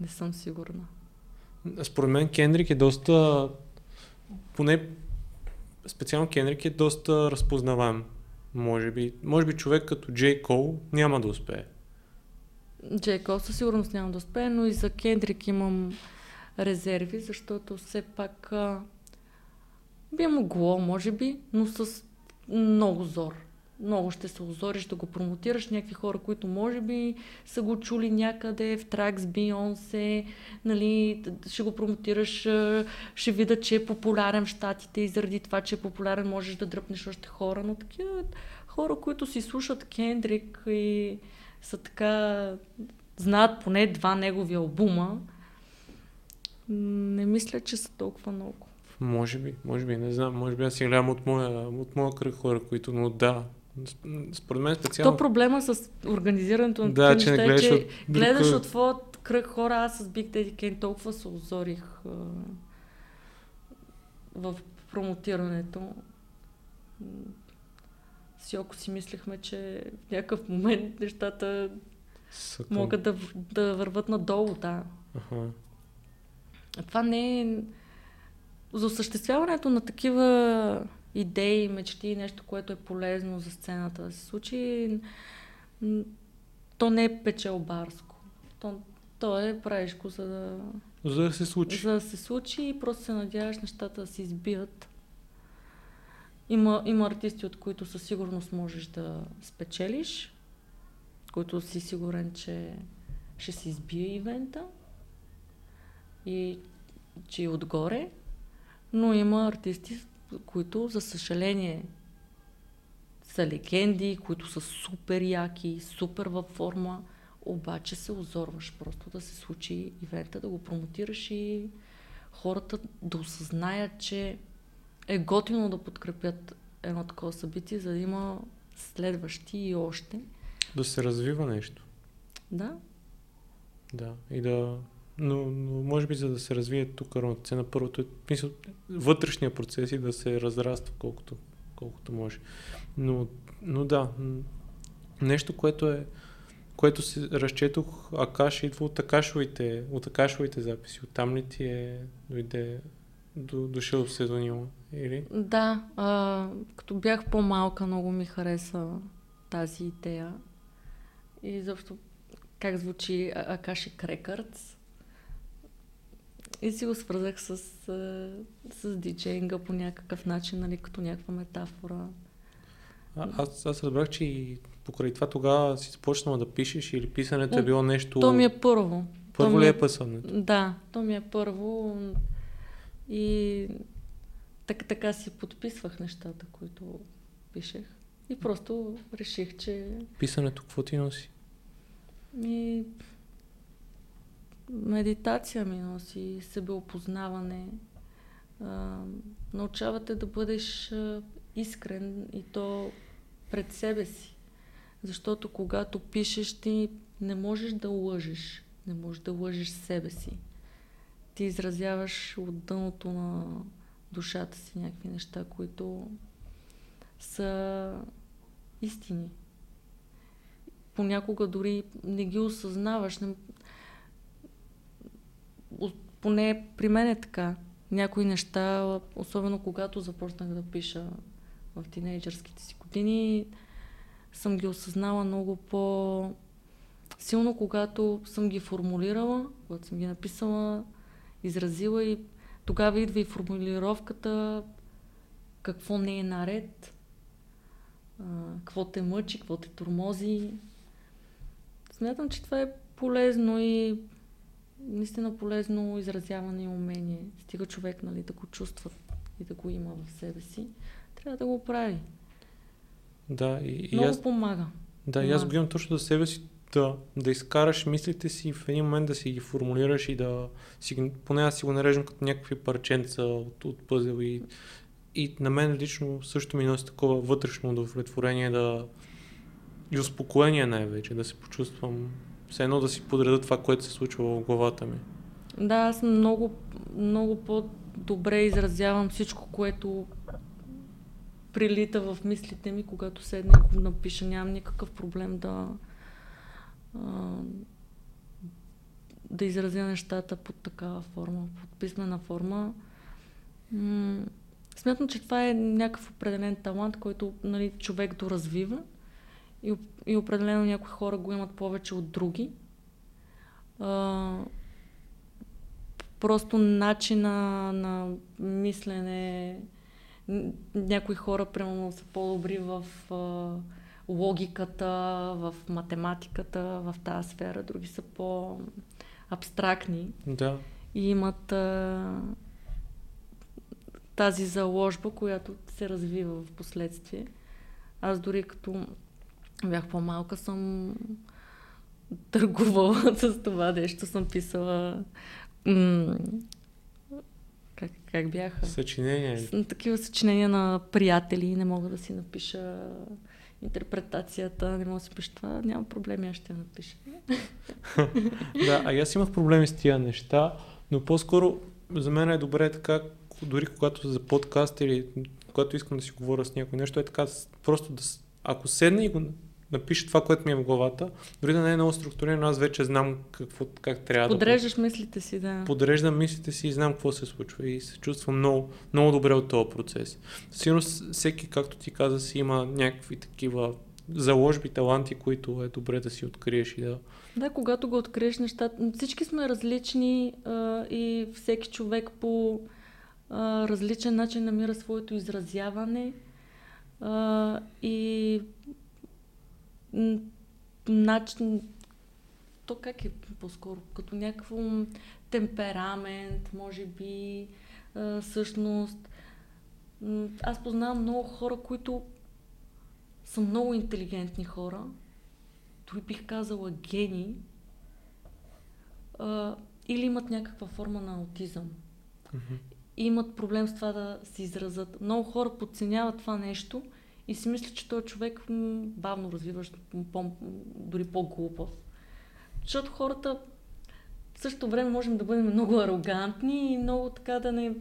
Не съм сигурна. Според мен Кендрик е доста, поне специално Кендрик е доста разпознаваем. Може би, може би човек като Джей Кол няма да успее. Джей Кол със сигурност няма да успее, но и за Кендрик имам резерви, защото все пак а, би могло, може би, но с много зор много ще се озориш да го промотираш. Някакви хора, които може би са го чули някъде в трак с Бионсе, нали, ще го промотираш, ще видят, че е популярен в Штатите и заради това, че е популярен, можеш да дръпнеш още хора. Но такива хора, които си слушат Кендрик и са така, знаят поне два негови албума, не мисля, че са толкова много. Може би, може би, не знам, може би аз си гледам от моя, от моя кръг хора, които, но да, според мен специално... То проблема с организирането на да, че не гледаш, е, че от... гледаш от твоят кръг хора, аз с Big Daddy Kane толкова се озорих а, в промотирането. С Йоко си мислехме, че в някакъв момент нещата Съкъм. могат да, да върват надолу, да. Ага. Това не е... За осъществяването на такива идеи, мечти, нещо, което е полезно за сцената да се случи, то не е печелбарско. То, то е правиш го за да... За да се случи. За да се случи и просто се надяваш нещата да се избият. Има, има артисти, от които със сигурност можеш да спечелиш, които си сигурен, че ще се избие ивента и че и отгоре, но има артисти, които, за съжаление, са легенди, които са супер яки, супер във форма, обаче се озорваш просто да се случи ивента, да го промотираш и хората да осъзнаят, че е готино да подкрепят едно такова събитие, за да има следващи и още. Да се развива нещо. Да. Да, и да но, но може би за да се развие тук равната на първото е мисъл, вътрешния процес и да се разраства колкото, колкото може. Но, но да, нещо, което е което си разчетох, Акаш идва от Акашовите, от Акашовите записи. Оттам ли ти е дойде до, дошъл псевдонима? Или? Да, а, като бях по-малка, много ми хареса тази идея. И защо как звучи Акаши Крекърц. И си го свързах с, с диджейнга по някакъв начин, нали, като някаква метафора. А, аз, аз разбрах, че и покрай това тогава си започнала да пишеш или писането е било нещо... То ми е първо. Първо ли е, е писането? Да, то ми е първо и так, така си подписвах нещата, които пишех. И просто реших, че... Писането какво ти носи? Ми, медитация ми носи, себеопознаване. Научавате да бъдеш искрен и то пред себе си. Защото когато пишеш, ти не можеш да лъжеш. Не можеш да лъжеш себе си. Ти изразяваш от дъното на душата си някакви неща, които са истини. Понякога дори не ги осъзнаваш. Не... Поне при мен е така. Някои неща, особено когато започнах да пиша в тинейджърските си години, съм ги осъзнала много по силно, когато съм ги формулирала, когато съм ги написала, изразила и тогава идва и формулировката какво не е наред, какво те мъчи, какво те тормози. Смятам, че това е полезно и наистина полезно изразяване и умение. Стига човек нали, да го чувства и да го има в себе си, трябва да го прави. Да, и, Много и аз, помага. да, и аз го имам точно за себе си да, да изкараш мислите си в един момент да си ги формулираш и да си, поне аз си го нареждам като някакви парченца от, от пъзел и, и на мен лично също ми носи такова вътрешно удовлетворение да и успокоение най-вече, да се почувствам все едно да си подреда това, което се случва в главата ми. Да, аз много, много по-добре изразявам всичко, което прилита в мислите ми, когато седна и го напиша. Нямам никакъв проблем да, да изразя нещата под такава форма, под писмена форма. Смятам, че това е някакъв определен талант, който нали, човек доразвива и, и определено някои хора го имат повече от други. А, просто начина на мислене, някои хора, примерно, са по-добри в а, логиката, в математиката, в тази сфера, други са по-абстрактни. Да. И имат а, тази заложба, която се развива в последствие. Аз дори като бях по-малка съм търгувала с това нещо, съм писала м- как, как бяха? Съчинения. Такива съчинения на приятели, не мога да си напиша интерпретацията, не мога да си пиша това, няма проблеми, аз ще я напиша. да, а аз имах проблеми с тия неща, но по-скоро за мен е добре така, дори когато за подкаст или когато искам да си говоря с някой нещо, е така просто да, ако седна и го напиша това, което ми е в главата, дори да не е много структурирано, аз вече знам какво, как трябва Подреждаш да... мислите си, да. Подреждам мислите си и знам какво се случва и се чувствам много, много добре от този процес. Сигурно всеки, както ти каза, си има някакви такива заложби, таланти, които е добре да си откриеш и да... Да, когато го откриеш нещата, всички сме различни а, и всеки човек по а, различен начин намира своето изразяване а, и начин, то как е по-скоро, като някакво темперамент, може би, а, същност. Аз познавам много хора, които са много интелигентни хора, дори бих казала гени, а, или имат някаква форма на аутизъм. Mm-hmm. Имат проблем с това да се изразят. Много хора подценяват това нещо и си мисля, че този човек бавно развиващ, по, дори по-глупав. Защото хората в същото време можем да бъдем много арогантни и много така да не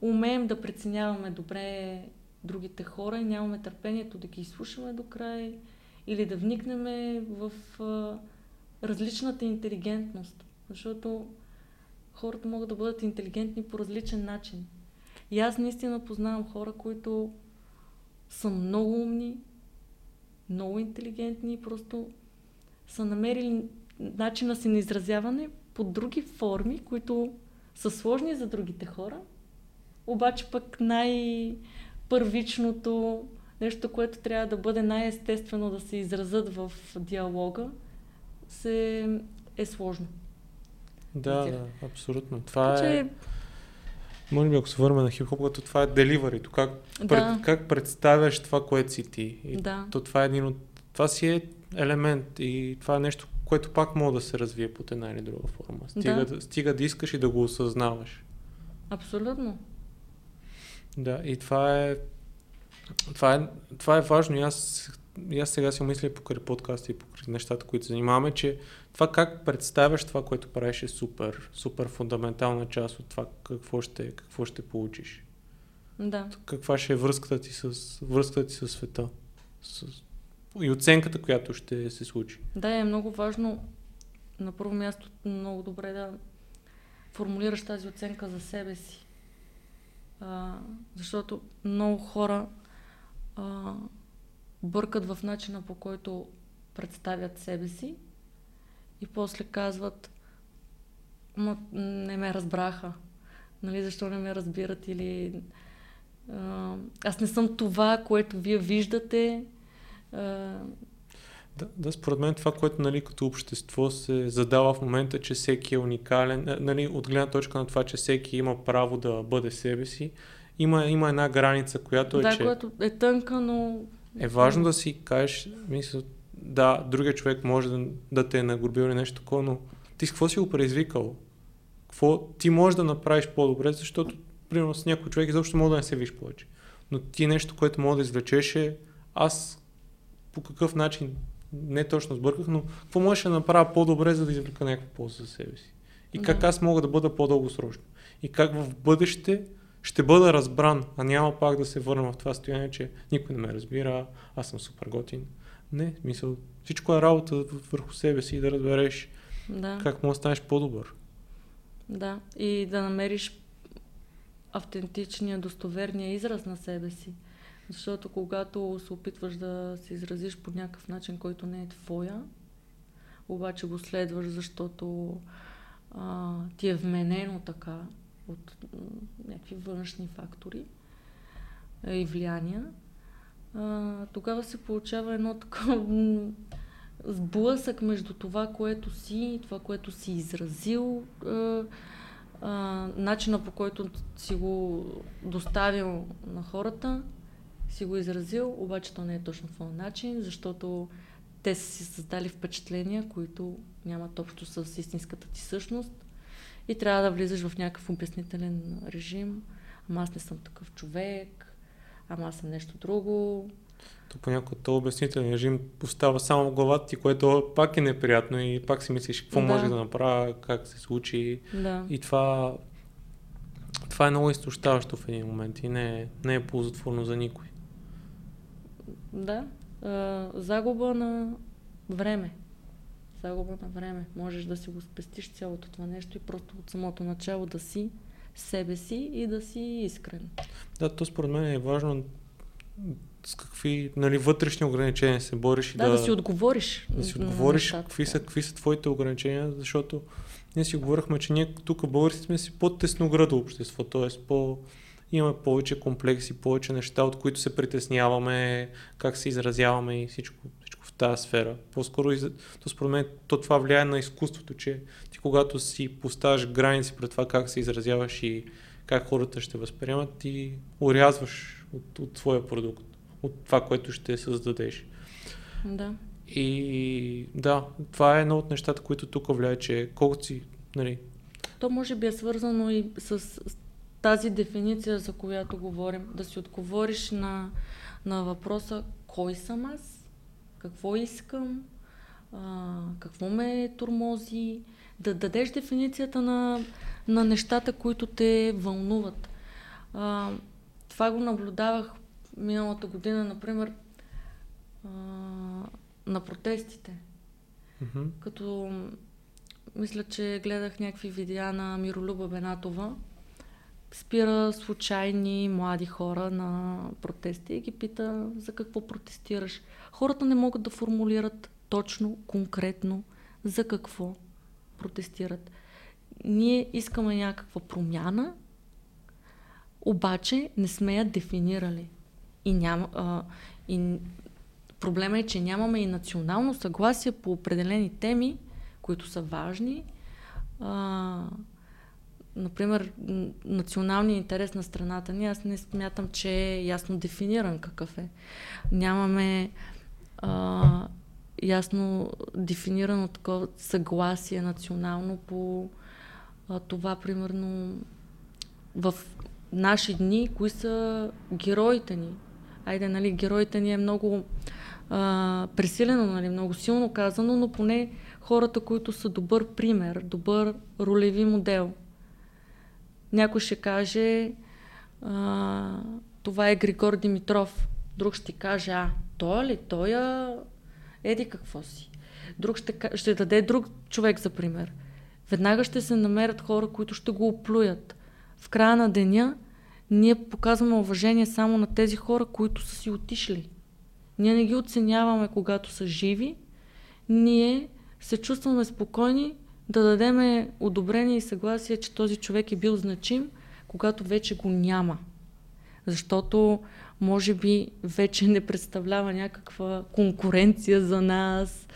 умеем да преценяваме добре другите хора и нямаме търпението да ги изслушаме до край или да вникнем в а, различната интелигентност. Защото хората могат да бъдат интелигентни по различен начин. И аз наистина познавам хора, които са много умни, много интелигентни и просто са намерили начина си на изразяване по други форми, които са сложни за другите хора, обаче пък най-първичното, нещо, което трябва да бъде най-естествено да се изразят в диалога, се е сложно. Да, да, абсолютно. Това така, е... Може би ако се върнем на хип-хоп, като това е деливарито, как, да. пред, как представяш това, което си ти. И да. То това е един от... Това си е елемент и това е нещо, което пак може да се развие под една или друга форма. Стига да, стига да искаш и да го осъзнаваш. Абсолютно. Да, и това е, това е, това е важно. И аз, и аз сега си мисля покрай подкасти и покрай нещата, които занимаваме, че това как представяш това, което правиш е супер, супер фундаментална част от това какво ще, какво ще получиш. Да. Каква ще е връзката ти с, връзката ти с света. С, и оценката, която ще се случи. Да, е много важно на първо място много добре да формулираш тази оценка за себе си. А, защото много хора а, бъркат в начина по който представят себе си и после казват Ма, не ме разбраха. Нали, защо не ме разбират или а, аз не съм това, което вие виждате. А... Да, да, според мен това, което нали, като общество се задава в момента, че всеки е уникален, нали, от гледна точка на това, че всеки има право да бъде себе си, има, има една граница, която е, да, че... която е тънка, но... Е важно да си кажеш, мисля, да, другия човек може да, да те е нагрубил или нещо такова, но ти с какво си го предизвикал? Какво ти можеш да направиш по-добре, защото примерно с някой човек изобщо може да не се виж повече. Но ти нещо, което мога да извлечеш е аз по какъв начин, не точно сбърках, но какво можеш да направя по-добре, за да извлека някаква полза за себе си. И как аз мога да бъда по-дългосрочно. И как в бъдеще ще бъда разбран, а няма пак да се върна в това състояние, че никой не ме разбира, аз съм супер готин. Не, мисъл, всичко е работа върху себе си и да разбереш да. как можеш да станеш по-добър. Да, и да намериш автентичния, достоверния израз на себе си. Защото когато се опитваш да се изразиш по някакъв начин, който не е твоя, обаче го следваш, защото а, ти е вменено така от някакви външни фактори и влияния, тогава се получава едно такова сблъсък между това, което си това, което си изразил, начина по който си го доставил на хората, си го изразил, обаче то не е точно този начин, защото те са си създали впечатления, които нямат общо с истинската ти същност и трябва да влизаш в някакъв обяснителен режим. Ама аз не съм такъв човек, ама аз съм нещо друго. То понякога този обяснителен режим остава само в главата ти, което пак е неприятно и пак си мислиш какво да. може да направя, как се случи. Да. И това, това е много изтощаващо в един момент и не е, не е ползотворно за никой. Да. А, загуба на време загуба на време. Можеш да си го спестиш цялото това нещо и просто от самото начало да си себе си и да си искрен. Да, то според мен е важно с какви нали, вътрешни ограничения се бориш. Да, да, да си отговориш. Да си отговориш какви са, какви са твоите ограничения, защото ние си говорихме, че ние тук българите сме си по-тесноградо общество, т.е. по имаме повече комплекси, повече неща, от които се притесняваме, как се изразяваме и всичко, тази сфера. По-скоро, то според мен, то това влияе на изкуството, че ти когато си поставяш граници пред това как се изразяваш и как хората ще възприемат, ти урязваш от, от твоя продукт, от това, което ще създадеш. Да. И да, това е едно от нещата, които тук влияе, че колкото си, нали... То може би е свързано и с тази дефиниция, за която говорим, да си отговориш на, на въпроса кой съм аз, какво искам, а, какво ме турмози, да дадеш дефиницията на, на нещата, които те вълнуват. А, това го наблюдавах миналата година, например, а, на протестите. Mm-hmm. Като мисля, че гледах някакви видеа на Миролюба Бенатова, спира случайни млади хора на протести и ги пита за какво протестираш. Хората не могат да формулират точно, конкретно за какво протестират. Ние искаме някаква промяна, обаче не сме я дефинирали. И, няма, а, и проблема е, че нямаме и национално съгласие по определени теми, които са важни. А, например, националният интерес на страната ни, аз не смятам, че е ясно дефиниран какъв е. Нямаме а, ясно дефинирано такова съгласие национално по а, това, примерно, в наши дни, кои са героите ни. Айде, нали, героите ни е много а, пресилено, нали, много силно казано, но поне хората, които са добър пример, добър ролеви модел. Някой ще каже, а, това е Григор Димитров. Друг ще каже, а, той ли? Той еди какво си. Друг ще, ще даде друг човек за пример. Веднага ще се намерят хора, които ще го оплюят. В края на деня ние показваме уважение само на тези хора, които са си отишли. Ние не ги оценяваме, когато са живи. Ние се чувстваме спокойни да дадеме одобрение и съгласие, че този човек е бил значим, когато вече го няма. Защото може би вече не представлява някаква конкуренция за нас,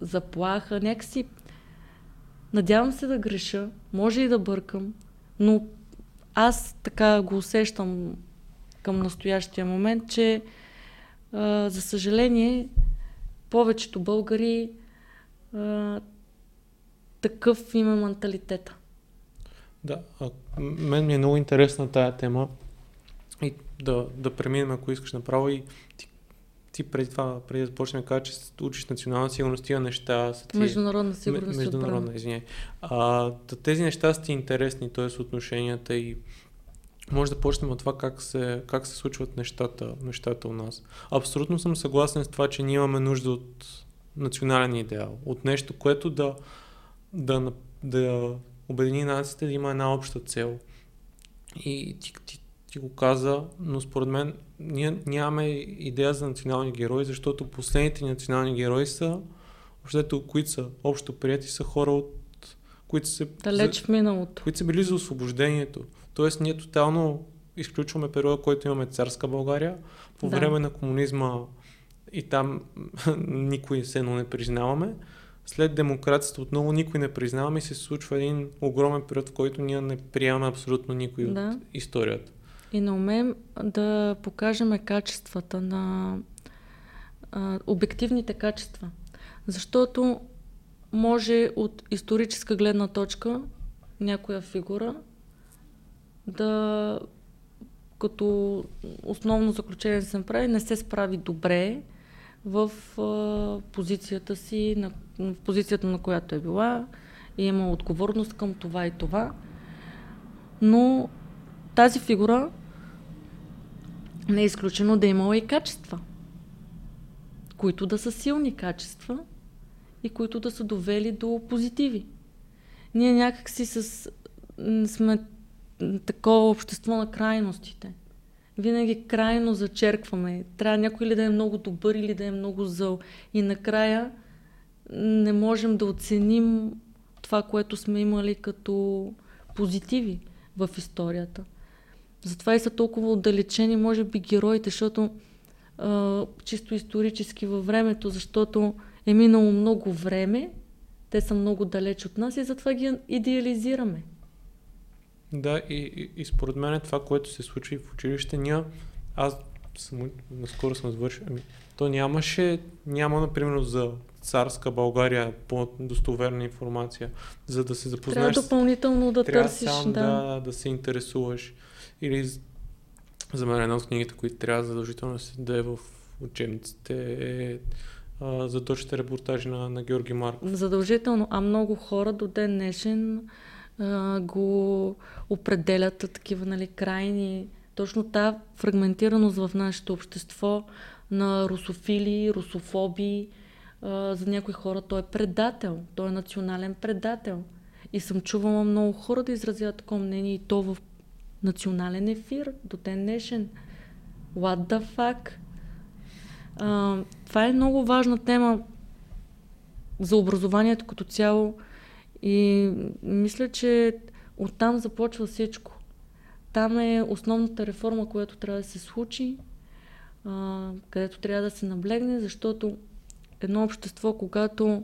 заплаха, някакси. Надявам се да греша, може и да бъркам, но аз така го усещам към настоящия момент, че а, за съжаление повечето българи а, такъв има менталитета. Да, мен ми е много интересна тая тема да, да преминем, ако искаш направо и ти, ти преди това, преди да започнем, кажа, че учиш национална сигурност, тия неща са ти... Международна сигурност. Международна, извиняй. А, тези неща са ти интересни, т.е. отношенията и може да почнем от това как се, как се случват нещата, нещата у нас. Абсолютно съм съгласен с това, че ние имаме нужда от национален идеал, от нещо, което да, да, да обедини нацията, да има една обща цел. И ти, ти, ти го каза, но според мен ние нямаме идея за национални герои, защото последните национални герои са, общото, които са общо прияти, са хора от които са, Далеч в миналото. които са били за освобождението. Тоест ние тотално изключваме периода, който имаме царска България. По да. време на комунизма и там никой се не признаваме. След демокрацията отново никой не признаваме и се случва един огромен период, в който ние не приемаме абсолютно никой да. от историята. И не умеем да покажем качествата на а, обективните качества. Защото може от историческа гледна точка някоя фигура да като основно заключение се прави, не се справи добре в а, позицията си, на, в позицията на която е била и има отговорност към това и това. Но тази фигура не е изключено да е имала и качества, които да са силни качества и които да са довели до позитиви. Ние някакси с, сме такова общество на крайностите. Винаги крайно зачеркваме. Трябва някой ли да е много добър или да е много зъл. И накрая не можем да оценим това, което сме имали като позитиви в историята. Затова и са толкова отдалечени, може би, героите, защото а, чисто исторически във времето, защото е минало много време, те са много далеч от нас и затова ги идеализираме. Да, и, и, и според мен е това, което се случва и в училище, ня... аз съм, наскоро съм завършил, ами, то нямаше, няма, например, за царска България по-достоверна информация, за да се запознаеш. Трябва допълнително да трябва търсиш, сам да. да. да се интересуваш. Или за мен една от книгите, които трябва задължително да е в учебниците е за точните репортажи на, на Георги Марков. Задължително, а много хора до ден днешен а, го определят такива нали, крайни. Точно тази фрагментираност в нашето общество на русофили, русофоби, а, за някои хора той е предател, той е национален предател. И съм чувала много хора да изразяват такова мнение и то в национален ефир до ден днешен. What the fuck? А, това е много важна тема за образованието като цяло и мисля, че оттам започва всичко. Там е основната реформа, която трябва да се случи, а, където трябва да се наблегне, защото едно общество, когато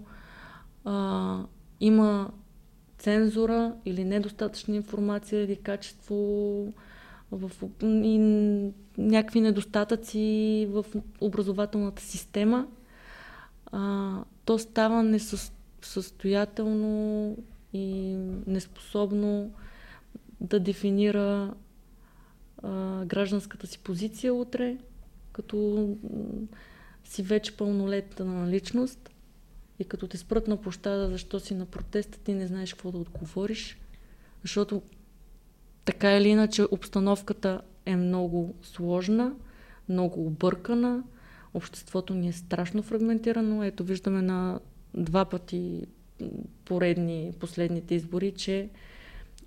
а, има цензура или недостатъчна информация или качество в, и някакви недостатъци в образователната система, а, то става несъстоятелно и неспособно да дефинира а, гражданската си позиция утре, като си вече пълнолетна личност и като те спрат на площада, защо си на протеста, ти не знаеш какво да отговориш, защото така или иначе обстановката е много сложна, много объркана, обществото ни е страшно фрагментирано. Ето виждаме на два пъти поредни последните избори, че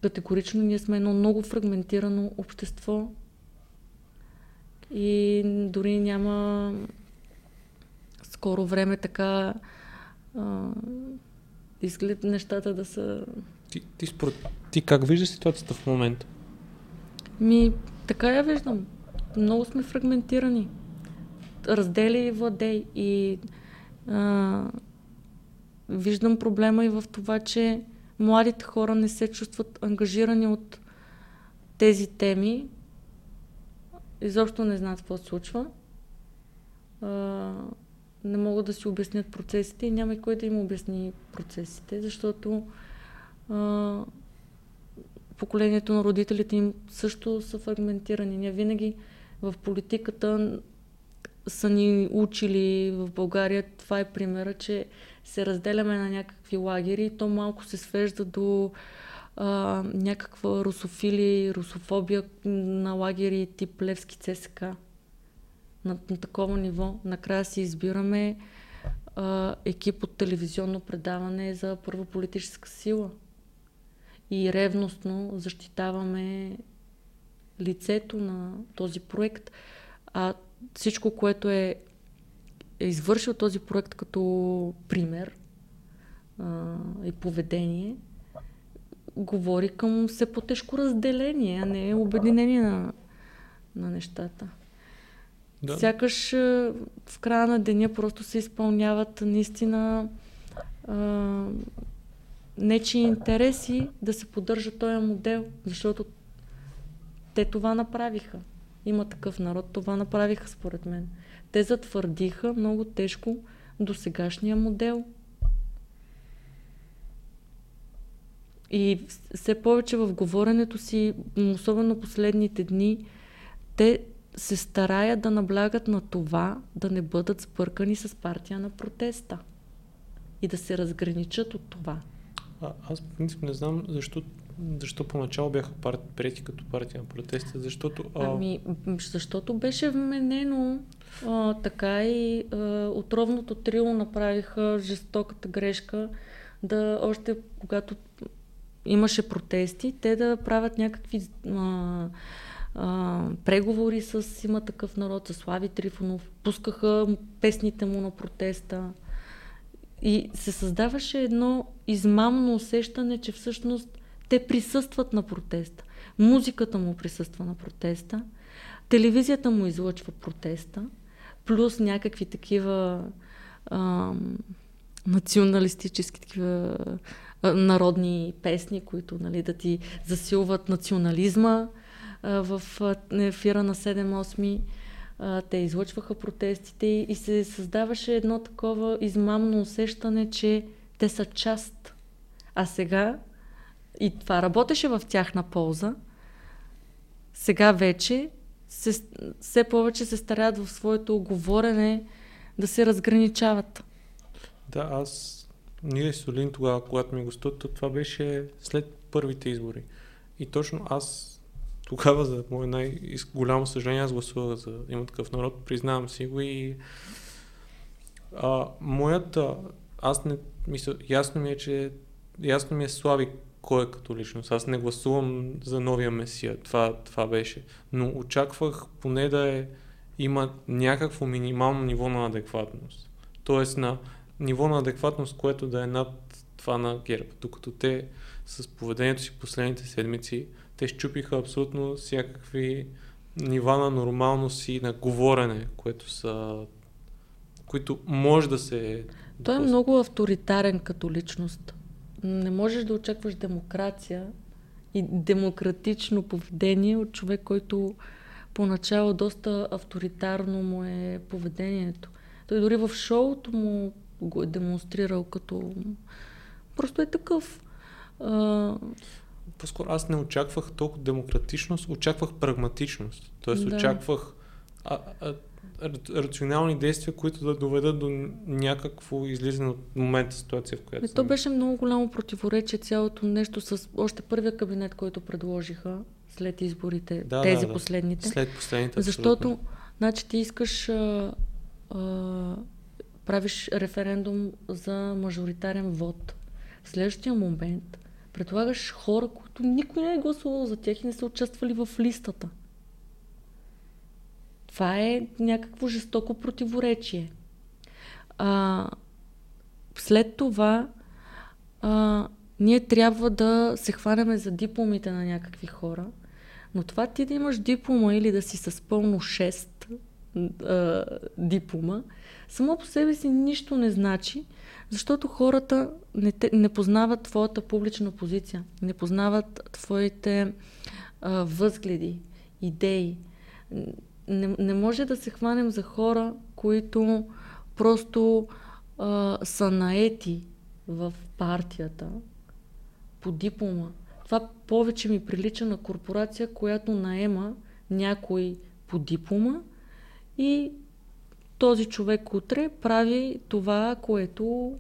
категорично ние сме едно много фрагментирано общество и дори няма скоро време така а, изглед нещата да са... Ти, ти, според, ти как виждаш ситуацията в момента? Ми, така я виждам. Много сме фрагментирани. Раздели и владей. И а, виждам проблема и в това, че младите хора не се чувстват ангажирани от тези теми. Изобщо не знаят какво се случва. А, не могат да си обяснят процесите и няма и кой да им обясни процесите, защото а, поколението на родителите им също са фрагментирани. Ние винаги в политиката са ни учили в България, това е примера, че се разделяме на някакви лагери и то малко се свежда до а, някаква русофили, русофобия на лагери тип Левски ЦСК. На, на такова ниво. Накрая си избираме а, екип от телевизионно предаване за първа политическа сила. И ревностно защитаваме лицето на този проект. А всичко, което е, е извършил този проект като пример а, и поведение, говори към все по-тежко разделение, а не обединение на, на нещата. Да. Сякаш в края на деня просто се изпълняват наистина а, нечи интереси да се поддържа този модел, защото те това направиха. Има такъв народ, това направиха според мен. Те затвърдиха много тежко до сегашния модел. И все повече в говоренето си, особено последните дни, те се стараят да наблягат на това да не бъдат сбъркани с партия на протеста и да се разграничат от това. А, аз, в принцип, не знам защо, защо поначало бяха парти, прети като партия на протеста, защото... А... Ами, защото беше вменено а, така и а, отровното трио направиха жестоката грешка да още когато имаше протести, те да правят някакви а, преговори с има такъв народ, с Слави Трифонов, пускаха песните му на протеста. И се създаваше едно измамно усещане, че всъщност те присъстват на протеста. Музиката му присъства на протеста, телевизията му излъчва протеста, плюс някакви такива а, националистически такива а, народни песни, които нали, да ти засилват национализма в ефира на 7-8 а, те излъчваха протестите и се създаваше едно такова измамно усещане, че те са част. А сега, и това работеше в тяхна полза, сега вече се, все повече се старят в своето говорене да се разграничават. Да, аз ние с Олин тогава, когато ми гостуват, това беше след първите избори. И точно аз тогава, за мое най-голямо съжаление, аз гласувах за има такъв народ, признавам си го и а, моята, аз не мисля, ясно ми е, че ясно ми е Слави кой е като личност. Аз не гласувам за новия месия, това, това беше. Но очаквах поне да е, има някакво минимално ниво на адекватност. Тоест на ниво на адекватност, което да е над това на ГЕРБ. Докато те с поведението си последните седмици те щупиха абсолютно всякакви нива на нормалност и на говорене, което са които може да се... Той е много авторитарен като личност. Не можеш да очакваш демокрация и демократично поведение от човек, който поначало доста авторитарно му е поведението. Той дори в шоуто му го е демонстрирал като... Просто е такъв. По-скоро аз не очаквах толкова демократичност, очаквах прагматичност. Тоест Да. очаквах а, а, ра- рационални действия, които да доведат до някакво излизане от момента ситуация, в която Е, съм. то беше много голямо противоречие цялото нещо с още първия кабинет, който предложиха след изборите, Да, тези да, да. последните. След последните Защото, абсолютно. значи, ти искаш а, а, правиш референдум за мажоритарен вод. В следващия момент предлагаш хора, които никой не е гласувал за тях и не са участвали в листата. Това е някакво жестоко противоречие. А, след това а, ние трябва да се хванеме за дипломите на някакви хора, но това ти да имаш диплома или да си с пълно 6 а, диплома, само по себе си нищо не значи, защото хората не, те, не познават твоята публична позиция, не познават твоите а, възгледи, идеи. Не, не може да се хванем за хора, които просто а, са наети в партията по диплома. Това повече ми прилича на корпорация, която наема някой по диплома и този човек утре прави това, което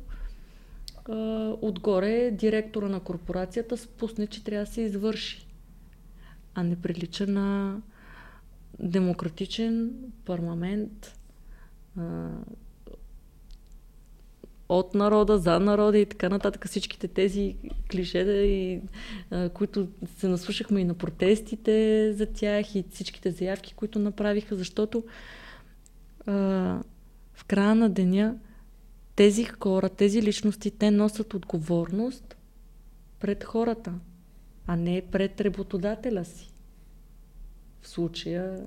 а, отгоре директора на корпорацията спусне, че трябва да се извърши. А не прилича на демократичен парламент а, от народа, за народа и така нататък. Всичките тези клишета, и, а, които се наслушахме и на протестите за тях и всичките заявки, които направиха, защото в края на деня тези хора, тези личности, те носят отговорност пред хората, а не пред работодателя си. В случая,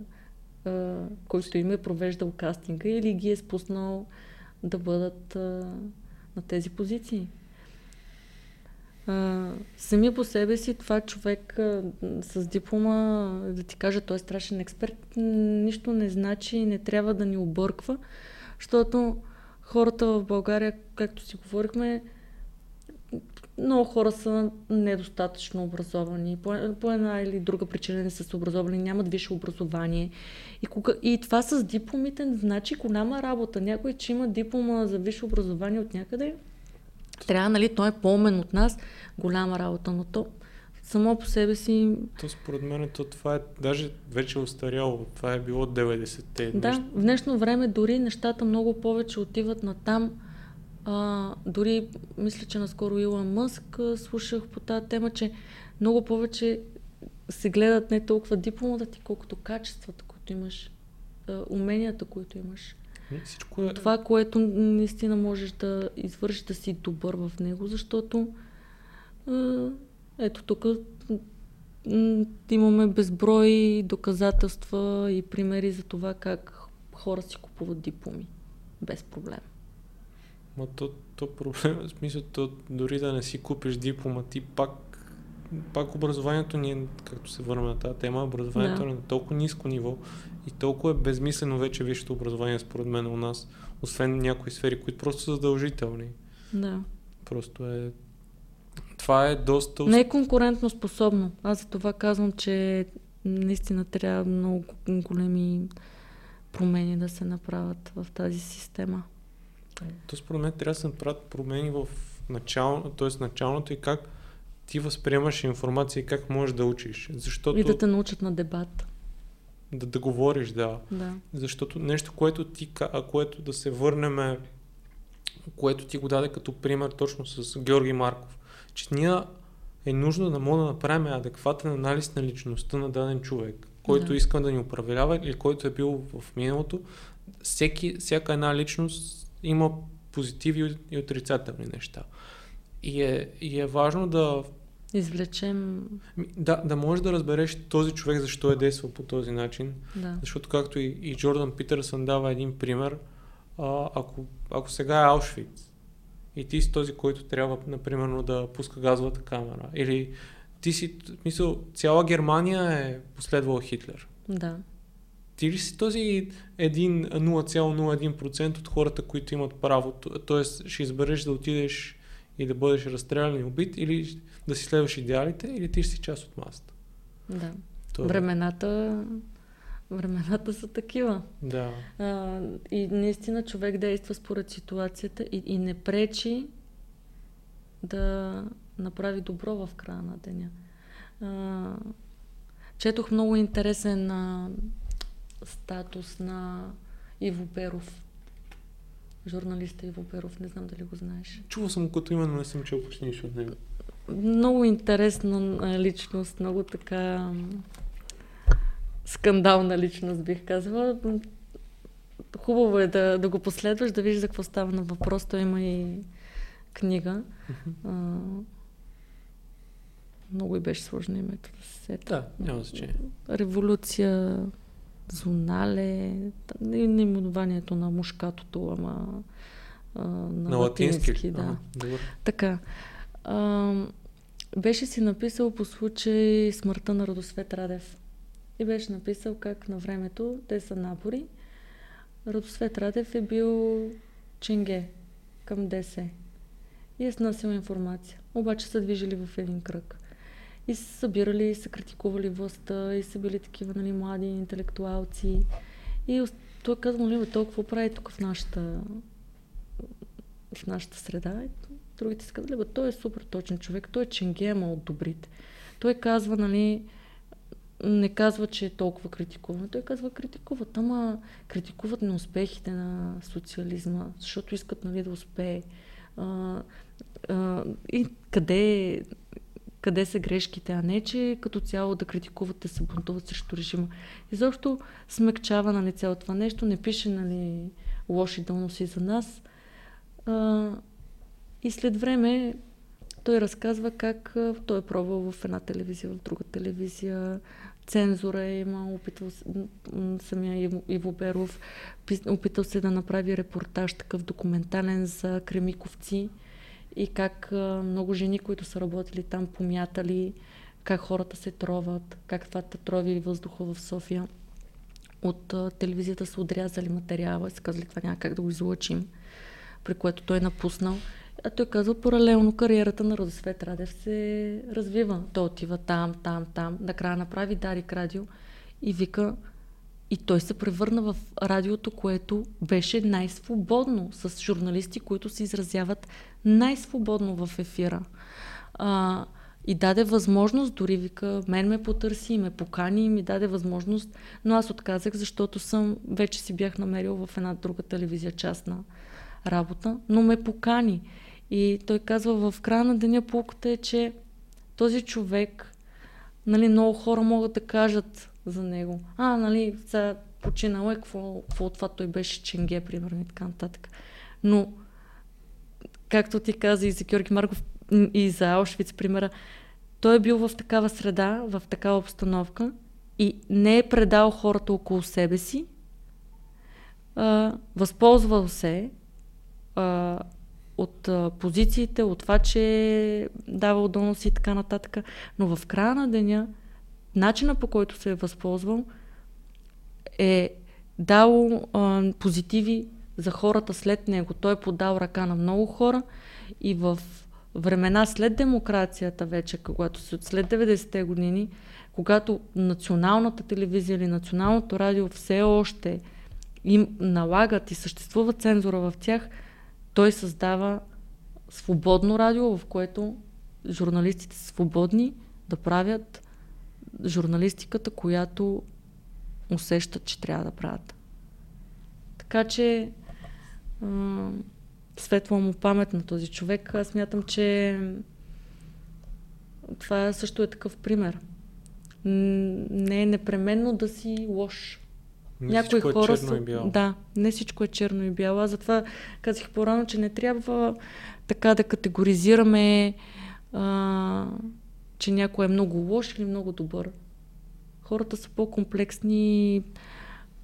а, който им е провеждал кастинга или ги е спуснал да бъдат а, на тези позиции. А, сами по себе си това човек а, с диплома, да ти кажа, той е страшен експерт, нищо не значи и не трябва да ни обърква, защото хората в България, както си говорихме, много хора са недостатъчно образовани. По, по една или друга причина не са образовани, нямат висше образование. И, кога, и това с дипломите значи голяма работа. Някой, че има диплома за висше образование от някъде, трябва, нали, той е по-умен от нас, голяма работа, но то само по себе си... То според мен то това е даже вече устаряло. Това е било 90-те. Да, нещо. в днешно време дори нещата много повече отиват на там. А, дори мисля, че наскоро Илон Мъск слушах по тази тема, че много повече се гледат не толкова дипломата ти, колкото качествата, които имаш, уменията, които имаш. Ами, Всичко е... Това, което наистина можеш да извършиш да си добър в него, защото ето тук имаме безброй доказателства и примери за това как хора си купуват дипломи без проблем. Ма то, то проблем, в смисъл, то дори да не си купиш диплома, ти пак, пак образованието ни е, както се върнем на тази тема, образованието Да. е на толкова ниско ниво и толкова е безмислено вече висшето образование, според мен, у нас, освен някои сфери, които просто са задължителни. Да. Просто е... Това е доста... Не е конкурентно способно. Аз за това казвам, че наистина трябва много големи промени да се направят в тази система. То според мен трябва да се направят промени в начало, т.е. началното и как ти възприемаш информация и как можеш да учиш. Защото И да те научат на дебат. да, да говориш, да. Да. Защото нещо, което ти, а което да се върнем, което ти го даде като пример точно с Георги Марков, че ние е нужно да можем да направим адекватен анализ на личността на даден човек, който Да. иска да ни управлява или който е бил в миналото. Всеки, всяка една личност има позитиви и отрицателни неща. И е, и е важно да Извлечем. Да, да можеш да разбереш този човек защо е действал по този начин. Да. Защото както и, и Джордан Питърсън дава един пример, а, ако, ако сега е Аушвиц и ти си този, който трябва, например, да пуска газовата камера, или ти си, в смисъл, цяла Германия е последвала Хитлер. Да. Ти ли си този 0,01% от хората, които имат правото? Т.е. ще избереш да отидеш и да бъдеш разстрелян и убит или да си следваш идеалите или ти ще си част от масата? Да. Това... Времената времената са такива. Да. А, и наистина човек действа според ситуацията и, и не пречи да направи добро в края на деня. А, четох много интересен а, статус на Иво Беров. Журналиста Иво Беров, не знам дали го знаеш. Чувал съм като име, но не съм чул почти нищо от него. Много интересна личност, много така скандална личност, бих казала. Хубаво е да, да го последваш, да видиш за какво става на въпрос. Той има и книга. А, много и беше сложно името да се сета. Да, няма значение. Революция, Зонале, наименованието на мушкатото, ама а, на, на латински, латински да. Ага, добър. Така. А, беше си написал по случай смъртта на Радосвет Радев. И беше написал как на времето те са набори. Радосвет Радев е бил ченге към ДС. И е снасил информация. Обаче са движили в един кръг. И са събирали, и са критикували властта, и са били такива нали, млади интелектуалци. И той казва, нали, толкова прави тук в нашата, в нашата среда. И другите са казали, той е супер точен човек, той е ченге, ама от добрите. Той казва, нали, не казва, че е толкова критикуван. Той казва, критикуват, ама критикуват неуспехите на социализма, защото искат нали, да успее. А, а, и къде, къде са грешките, а не, че като цяло да критикуват, да се бунтуват срещу режима. Изобщо смекчава нали, цялото това нещо, не пише нали, лоши дълноси за нас. А, и след време той разказва как той е пробвал в една телевизия, в друга телевизия, цензура е имал, опитал самия Иво Беров, опитал се да направи репортаж такъв документален за кремиковци и как много жени, които са работили там, помятали как хората се троват, как това трови въздуха в София. От телевизията са отрязали материала и са казали това няма как да го излъчим, при което той е напуснал. А той казва, паралелно кариерата на Радосвет Радев се развива. Той отива там, там, там. Накрая направи Дарик радио и вика, и той се превърна в радиото, което беше най-свободно, с журналисти, които се изразяват най-свободно в ефира. А, и даде възможност, дори вика, мен ме потърси, ме покани и ми даде възможност, но аз отказах, защото съм, вече си бях намерил в една друга телевизия частна работа, но ме покани. И той казва, в края на деня полката е, че този човек, нали, много хора могат да кажат за него. А, нали, сега починал е, какво, какво това той беше Ченге, примерно, и така нататък. Но, както ти каза и за Георги Марков, и за Аушвиц, примера, той е бил в такава среда, в такава обстановка и не е предал хората около себе си, а, възползвал се, а, от а, позициите, от това, че е давал доноси и така нататък. Но в края на деня, начина по който се е възползвал, е дал а, позитиви за хората след него. Той е подал ръка на много хора и в времена след демокрацията вече, когато след 90-те години, когато националната телевизия или националното радио все още им налагат и съществува цензура в тях – той създава свободно радио, в което журналистите са свободни да правят журналистиката, която усещат, че трябва да правят. Така че светла му памет на този човек. Аз смятам, че това също е такъв пример. Не е непременно да си лош. Не Някои е хора е са... Да, не всичко е черно и бяло. Аз затова казах по-рано, че не трябва така да категоризираме, а, че някой е много лош или много добър. Хората са по-комплексни,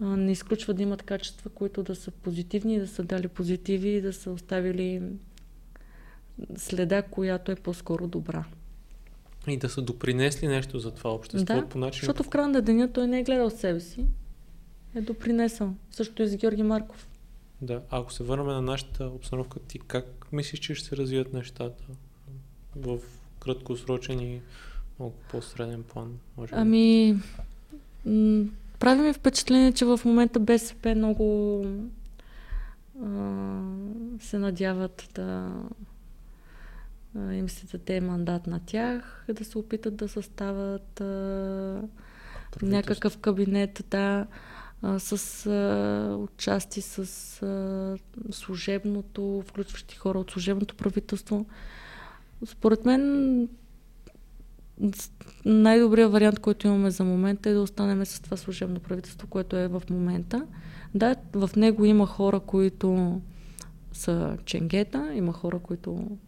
а, не изключва да имат качества, които да са позитивни, да са дали позитиви и да са оставили следа, която е по-скоро добра. И да са допринесли нещо за това общество да, по начин. Защото в края на деня той не е гледал себе си, е допринесъл. Също и с Георги Марков. Да, ако се върнем на нашата обстановка, ти как мислиш, че ще се развият нещата в краткосрочен и много по-среден план? Може би? Ами, м- прави ми впечатление, че в момента БСП много а, се надяват да а, им се даде мандат на тях, да се опитат да съставят а, някакъв кабинет, да, а, с а, участие с а, служебното, включващи хора от служебното правителство. Според мен най-добрият вариант, който имаме за момента е да останем с това служебно правителство, което е в момента. Да, в него има хора, които са ченгета, има хора, които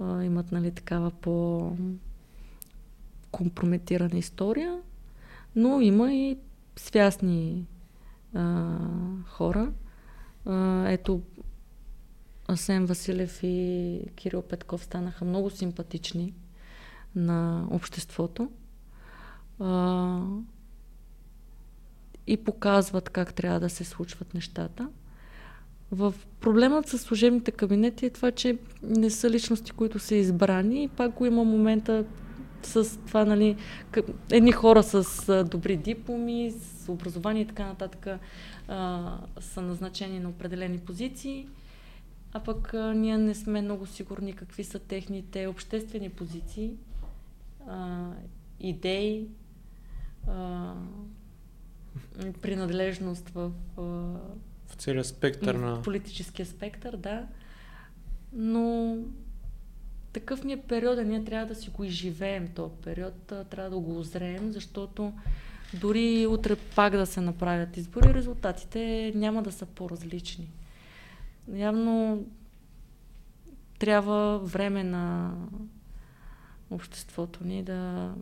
а, имат нали, такава по компрометирана история, но има и свясни а, хора. А, ето, Асен Василев и Кирил Петков станаха много симпатични на обществото а, и показват как трябва да се случват нещата. В проблемът с служебните кабинети е това, че не са личности, които са избрани и пак го има момента с това, нали, едни хора с добри дипломи, с образование и така нататък а, са назначени на определени позиции, а пък а, ние не сме много сигурни какви са техните обществени позиции, а, идеи, а, принадлежност в, а, в целия спектър в на... политическия спектър, да. Но такъв ми е периода, ние трябва да си го изживеем този период, трябва да го озреем, защото дори утре пак да се направят избори, резултатите няма да са по-различни. Явно трябва време на обществото ни да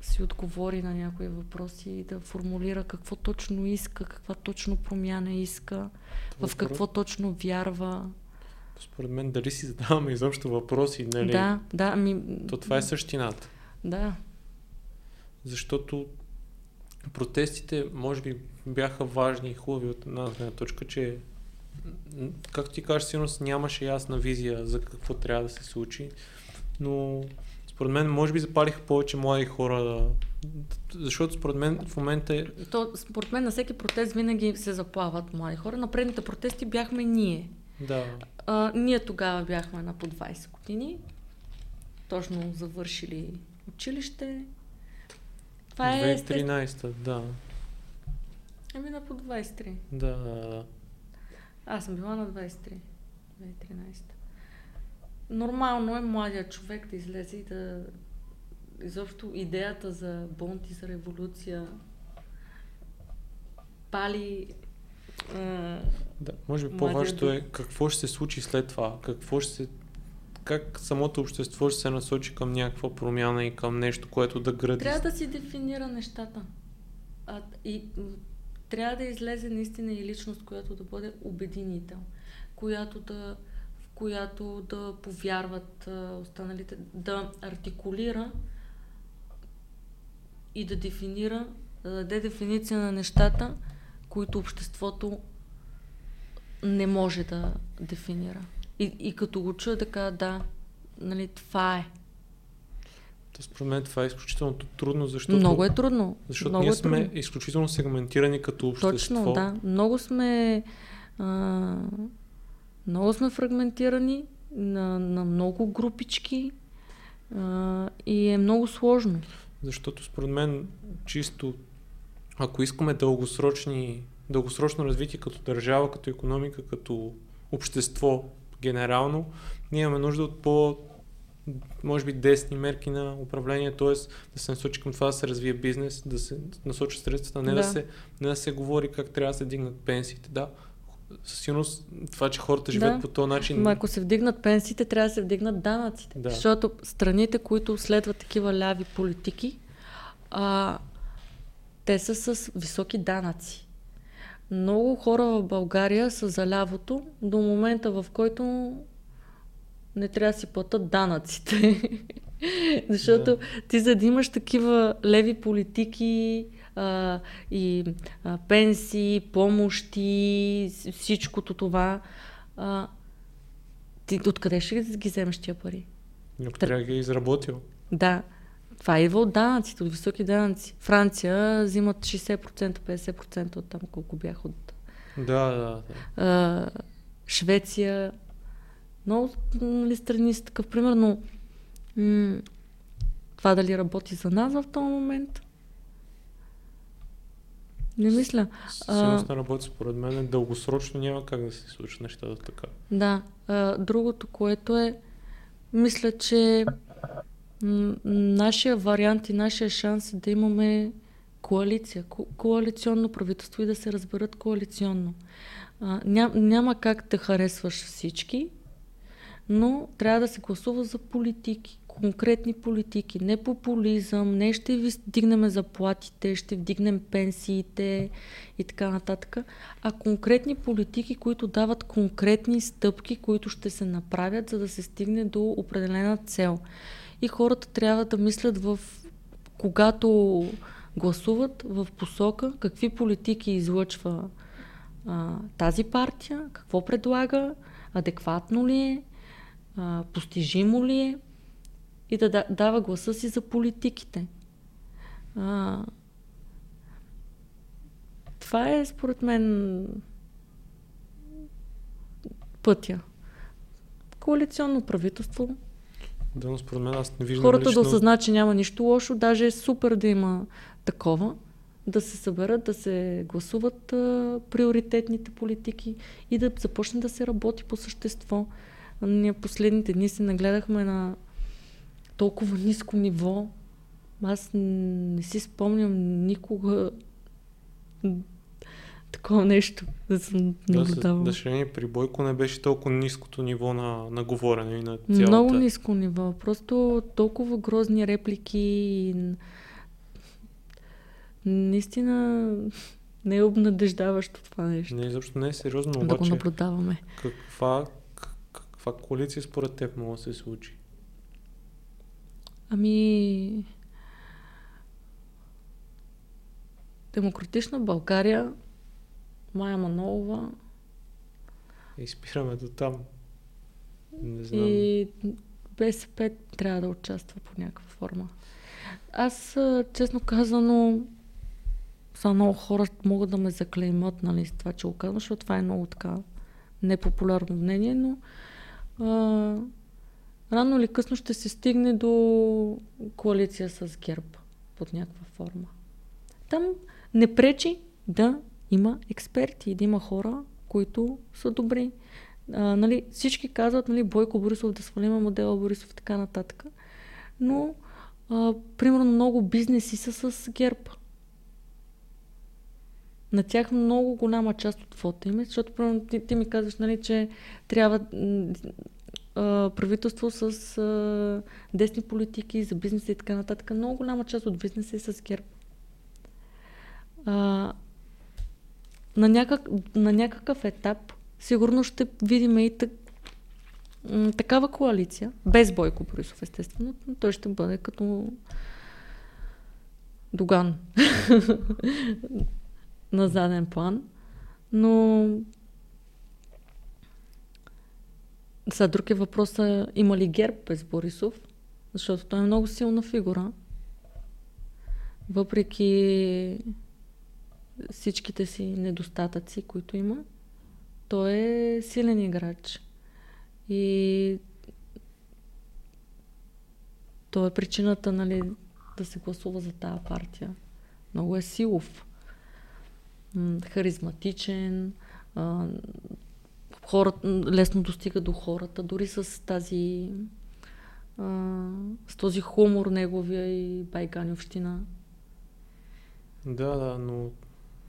си отговори на някои въпроси и да формулира какво точно иска, каква точно промяна иска, Това в какво точно вярва. Според мен дали си задаваме изобщо въпроси, нали? Да, да. Ми... То това е същината. Да. Защото протестите, може би, бяха важни и хубави от една гледна точка, че както ти кажеш, сигурно нямаше ясна визия за какво трябва да се случи, но според мен може би запалиха повече млади хора да... Защото според мен в момента е... То, според мен на всеки протест винаги се заплават млади хора. На предните протести бяхме ние. Да. А, ние тогава бяхме на по 20 години. Точно завършили училище. Това е... 2013, да. Ами на по 23. Да, да, да. Аз съм била на 23. 2013. Нормално е младият човек да излезе и да... Изобщо идеята за бунт и за революция пали да, може би по-важното е какво ще се случи след това, какво ще се как самото общество ще се насочи към някаква промяна и към нещо, което да гради. Трябва да си дефинира нещата. А, и трябва да излезе наистина и личност, която да бъде обединител, която да, в която да повярват останалите, да артикулира и да дефинира, да даде дефиниция на нещата, които обществото не може да дефинира. И, и като го чуя така, да, нали, това е. То според мен това е изключително трудно, защото... Много е трудно. Защото Много ние е сме изключително сегментирани като общество. Точно, да. Много сме... А, много сме фрагментирани на, на много групички а, и е много сложно. Защото според мен чисто ако искаме дългосрочни, дългосрочно развитие като държава, като економика, като общество генерално, ние имаме нужда от по може би десни мерки на управление, т.е. да се насочи към това да се развие бизнес, да се насочи средствата, не да, да, се, не да се говори как трябва да се дигнат пенсиите. Да, със сигурност това, че хората живеят да. по този начин. Но ако се вдигнат пенсиите, трябва да се вдигнат данъците. Да. Защото страните, които следват такива ляви политики, а, те са с високи данъци. Много хора в България са за лявото до момента, в който не трябва да си платят данъците. Защото да. ти за да имаш такива леви политики, а, и а, пенсии, помощи, всичкото това. А, ти откъде ще ги вземеш тия пари? Ако трябва да ги е изработил. Да. Това идва от данъците, от високи данъци. Франция взимат 60%, 50% от там колко бях от... Да, да, да. А, Швеция. Много нали, страни са такъв пример, но м- това дали работи за нас в този момент? Не мисля. Сигурност на работа, според мен, е дългосрочно няма как да се случат нещата така. Да. А, другото, което е, мисля, че м- нашия вариант и нашия шанс е да имаме коалиция, ко- коалиционно правителство и да се разберат коалиционно. А, ням, няма как да харесваш всички, но трябва да се гласува за политики конкретни политики, не популизъм, не ще ви вдигнем заплатите, ще вдигнем пенсиите и така нататък, а конкретни политики, които дават конкретни стъпки, които ще се направят, за да се стигне до определена цел. И хората трябва да мислят в когато гласуват в посока какви политики излъчва а, тази партия, какво предлага, адекватно ли е, а, постижимо ли е и да дава гласа си за политиките. А, това е, според мен, пътя. Коалиционно правителство. Да, но според мен аз не виждам Хората лично... да осъзнат, че няма нищо лошо, даже е супер да има такова, да се съберат, да се гласуват а, приоритетните политики и да започне да се работи по същество. Ние последните дни се нагледахме на толкова ниско ниво. Аз не си спомням никога такова нещо да съм наблюдавала. Да, съжаление, при Бойко не беше толкова ниското ниво на, на говорене и на цялата... Много ниско ниво. Просто толкова грозни реплики и наистина не е обнадеждаващо това нещо. Не, изобщо не е сериозно, обаче... Да го наблюдаваме. Каква, каква коалиция според теб може да се случи? Ами... Демократична България, Майя Манолова. И спираме до там. Не знам. И БСП трябва да участва по някаква форма. Аз, честно казано, са много хора могат да ме заклеймат, нали, с това, че го казвам, защото това е много така непопулярно мнение, но рано или късно ще се стигне до коалиция с ГЕРБ под някаква форма. Там не пречи да има експерти и да има хора, които са добри. А, нали, всички казват, нали, Бойко Борисов да свалиме модела Борисов и така нататък. Но, а, примерно, много бизнеси са с ГЕРБ. На тях много голяма част от фото им, защото ти, ти ми казваш, нали, че трябва а, правителство с а, десни политики за бизнеса и така нататък. Много голяма част от бизнеса е с ГЕРБ. А, на, някак, на някакъв етап сигурно ще видим и так, такава коалиция, без Бойко Борисов, естествено, но той ще бъде като Доган на заден план. Но сега друг е въпроса, има ли герб без Борисов? Защото той е много силна фигура. Въпреки всичките си недостатъци, които има, той е силен играч. И той е причината нали, да се гласува за тази партия. Много е силов, харизматичен, хората, лесно достига до хората, дори с тази с този хумор неговия и байганевщина. Да, да, но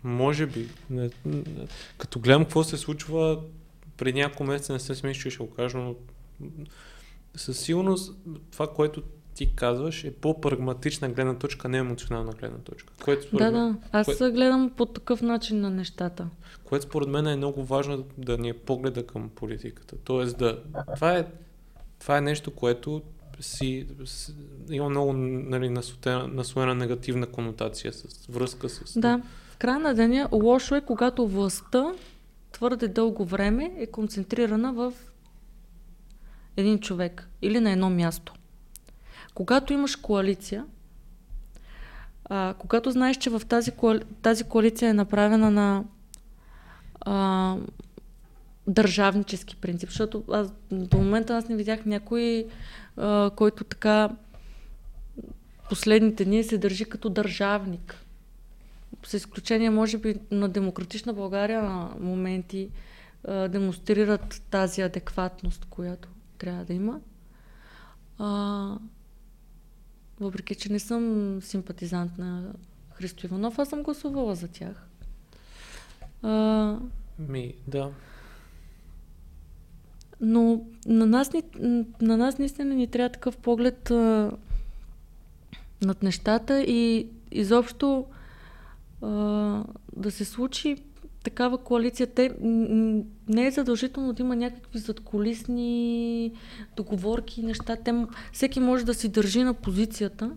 може би. Не, не, като гледам какво се случва, преди няколко месеца не се смисля, че ще го кажа, но със сигурност това, което ти казваш, е по-прагматична гледна точка, не емоционална гледна точка. Което да, да. Аз кое... гледам по такъв начин на нещата. Което според мен е много важно да ни е погледа към политиката. Тоест да... Това е, това е нещо, което си, си има много нали, наслоена, наслоена негативна конотация с връзка с... Да. В края на деня лошо е, когато властта твърде дълго време е концентрирана в един човек или на едно място. Когато имаш коалиция, а, когато знаеш, че в тази, коали... тази коалиция е направена на а, държавнически принцип, защото аз до момента аз не видях някой, а, който така последните дни се държи като държавник. С изключение, може би, на демократична България на моменти а, демонстрират тази адекватност, която трябва да има. А, въпреки, че не съм симпатизант на Христо Иванов, аз съм гласувала за тях. А, Ми, да. но на нас, на нас наистина ни трябва такъв поглед а, над нещата и изобщо а, да се случи такава коалиция. Те, не е задължително да има някакви задколисни договорки и неща. Те, всеки може да си държи на позицията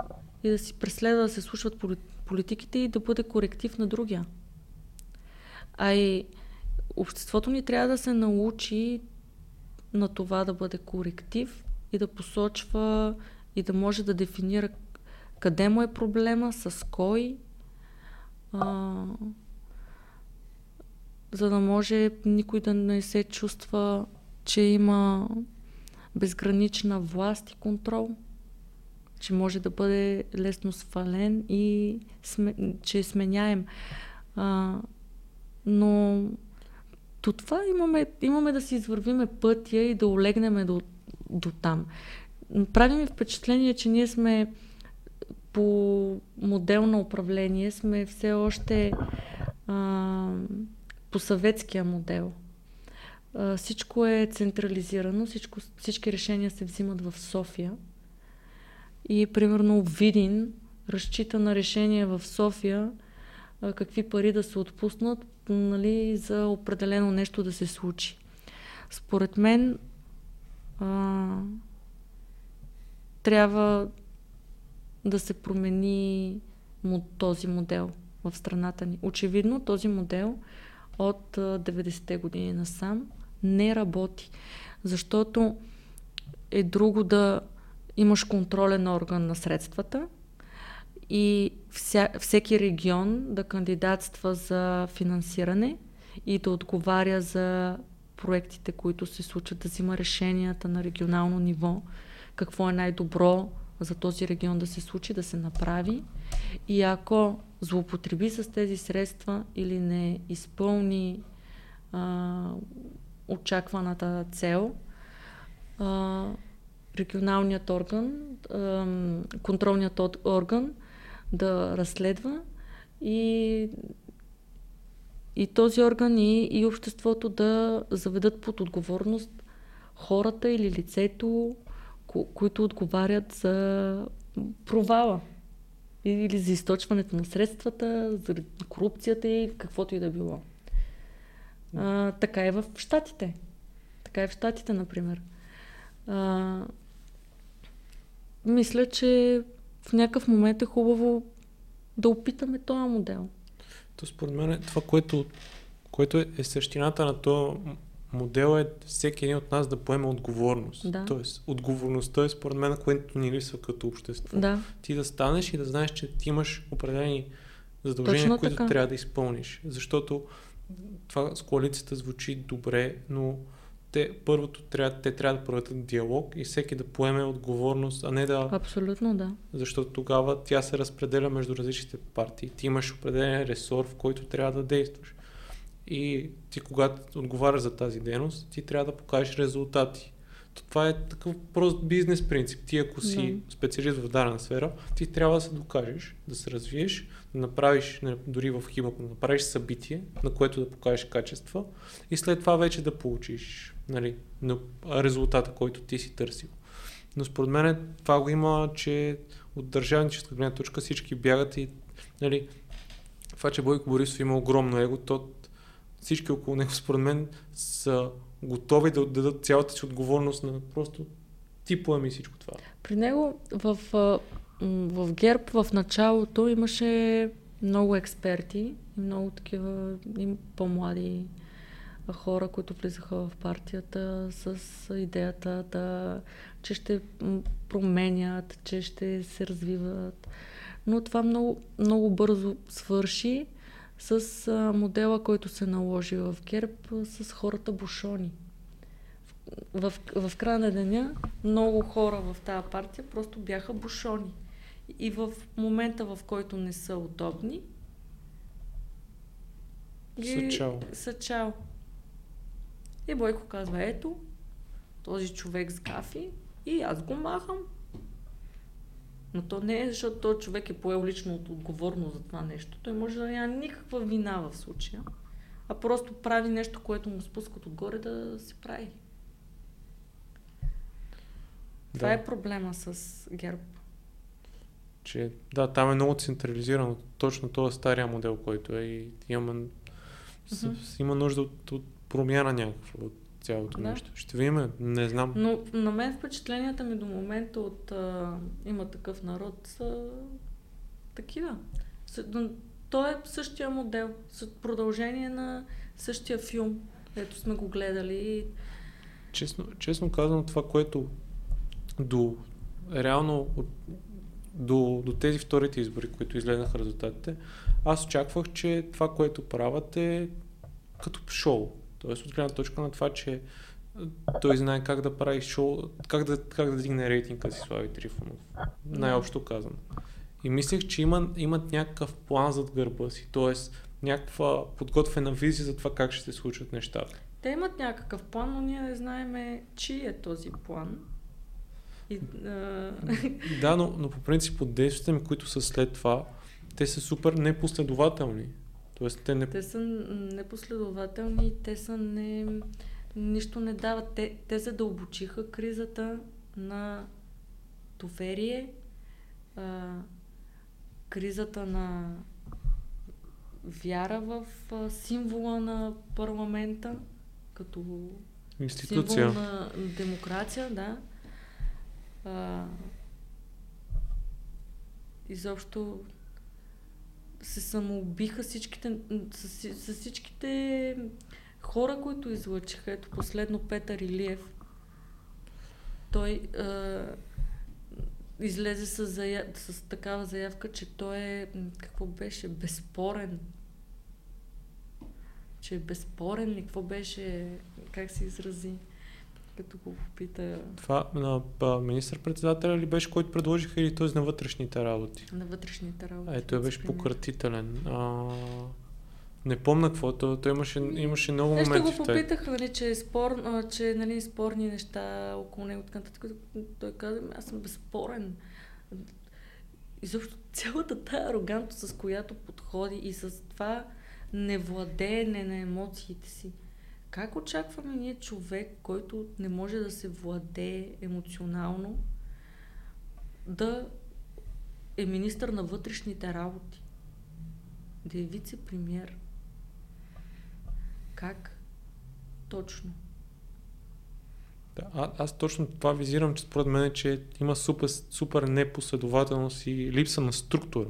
и да си преследва да се слушат поли- политиките и да бъде коректив на другия. А и обществото ни трябва да се научи на това да бъде коректив и да посочва и да може да дефинира къде му е проблема, с кой, а, за да може никой да не се чувства, че има безгранична власт и контрол, че може да бъде лесно свален и сме, че е сменяем. А, но до това имаме, имаме да си извървиме пътя и да олегнеме до, до там. Прави ми впечатление, че ние сме по модел на управление, сме все още а, по съветския модел. Всичко е централизирано, всичко, всички решения се взимат в София. И примерно Видин разчита на решение в София какви пари да се отпуснат нали, за определено нещо да се случи. Според мен а, трябва да се промени този модел в страната ни. Очевидно този модел от 90-те години насам не работи, защото е друго да имаш контролен орган на средствата и вся, всеки регион да кандидатства за финансиране и да отговаря за проектите, които се случват, да взима решенията на регионално ниво, какво е най-добро за този регион да се случи, да се направи. И ако злоупотреби с тези средства или не изпълни а, очакваната цел, а, регионалният орган, а, контролният орган да разследва и, и този орган и, и обществото да заведат под отговорност хората или лицето, ко- които отговарят за провала или за източването на средствата, за корупцията и каквото и да било. А, така е в Штатите. Така е в Штатите, например. А, мисля, че в някакъв момент е хубаво да опитаме този модел. То според мен е това, което, което е, е същината на този модел е всеки един от нас да поеме отговорност. Да. Тоест, отговорността е според мен, което ни липсва като общество. Да. Ти да станеш и да знаеш, че ти имаш определени задължения, Точно които така. трябва да изпълниш. Защото това с коалицията звучи добре, но те първото трябва, те трябва да проведат диалог и всеки да поеме отговорност, а не да... Абсолютно да. Защото тогава тя се разпределя между различните партии. Ти имаш определен ресор, в който трябва да действаш. И ти, когато отговаряш за тази дейност, ти трябва да покажеш резултати. То Това е такъв прост бизнес принцип. Ти ако си Да. специалист в дадена сфера, ти трябва да се докажеш, да се развиеш, да направиш, не, дори в химата, да направиш събитие, на което да покажеш качества и след това вече да получиш нали, на- резултата, който ти си търсил. Но според мен това го има, че от държавническа гледна точка всички бягат и нали, това, че Бойко Борисов има огромно его, то всички около него, според мен, са готови да отдадат цялата си отговорност на просто ти поеми всичко това. При него в, в ГЕРБ в началото имаше много експерти и много такива и по-млади хора, които влизаха в партията с идеята да, че ще променят, че ще се развиват. Но това много, много бързо свърши с модела, който се наложи в ГЕРБ с хората бушони. В, в, в края на деня много хора в тази партия просто бяха бушони. И в момента, в който не са удобни, ги... Са чао. Са чао. И Бойко казва, ето, този човек с гафи и аз го махам. Но то не е, защото този човек е поел лично отговорност за това нещо. Той може да няма никаква вина в случая, а просто прави нещо, което му спускат отгоре да се прави. Да. Това е проблема с ГЕРБ. Че, да, там е много централизирано. Точно този стария модел, който е и има, mm-hmm. има нужда от, от промяна някаква от цялото да. нещо. Ще видим, не знам. Но на мен впечатленията ми до момента от а, има такъв народ са такива. То е същия модел, продължение на същия филм, ето сме го гледали. Честно, честно казано, това, което до реално от, до, до тези вторите избори, които изгледаха резултатите, аз очаквах, че това, което правят е като шоу. Тоест от гледна точка на това, че той знае как да прави шоу, как да, как да дигне рейтинга си Слави Трифонов. Най-общо казано. И мислех, че има, имат някакъв план зад гърба си, т.е. някаква подготвена визия за това как ще се случват нещата. Те имат някакъв план, но ние не знаем чи е този план. И, а... Да, но, но по принцип от действията ми, които са след това, те са супер непоследователни. Тоест, те, не... те са непоследователни, те са не... нищо не дават. Те, те задълбочиха кризата на доверие, а, кризата на вяра в а, символа на парламента, като Институция. символ на демокрация, да. А, изобщо се самоубиха всичките, с, с всичките хора, които излъчиха. Ето последно Петър Илиев. Той а, излезе с, заяв... с такава заявка, че той е, какво беше, безспорен. Че е безспорен ли, какво беше, как се изрази като го попита. Това на министър-председателя ли беше, който предложиха или този на вътрешните работи? На вътрешните работи. А, той беше пократителен. А, не помна какво, той, той имаше, имаше много моменти. Нещо го попитаха, нали, че, е спор, а, че нали, спорни неща около него. Така, така, той каза, аз съм безспорен. Изобщо цялата тая арогантност, с която подходи и с това невладеене на емоциите си как очакваме ние човек, който не може да се владее емоционално, да е министър на вътрешните работи? Да е вице-премьер? Как точно? Да, а, аз точно това визирам, че според мен, че има супер, супер непоследователност и липса на структура.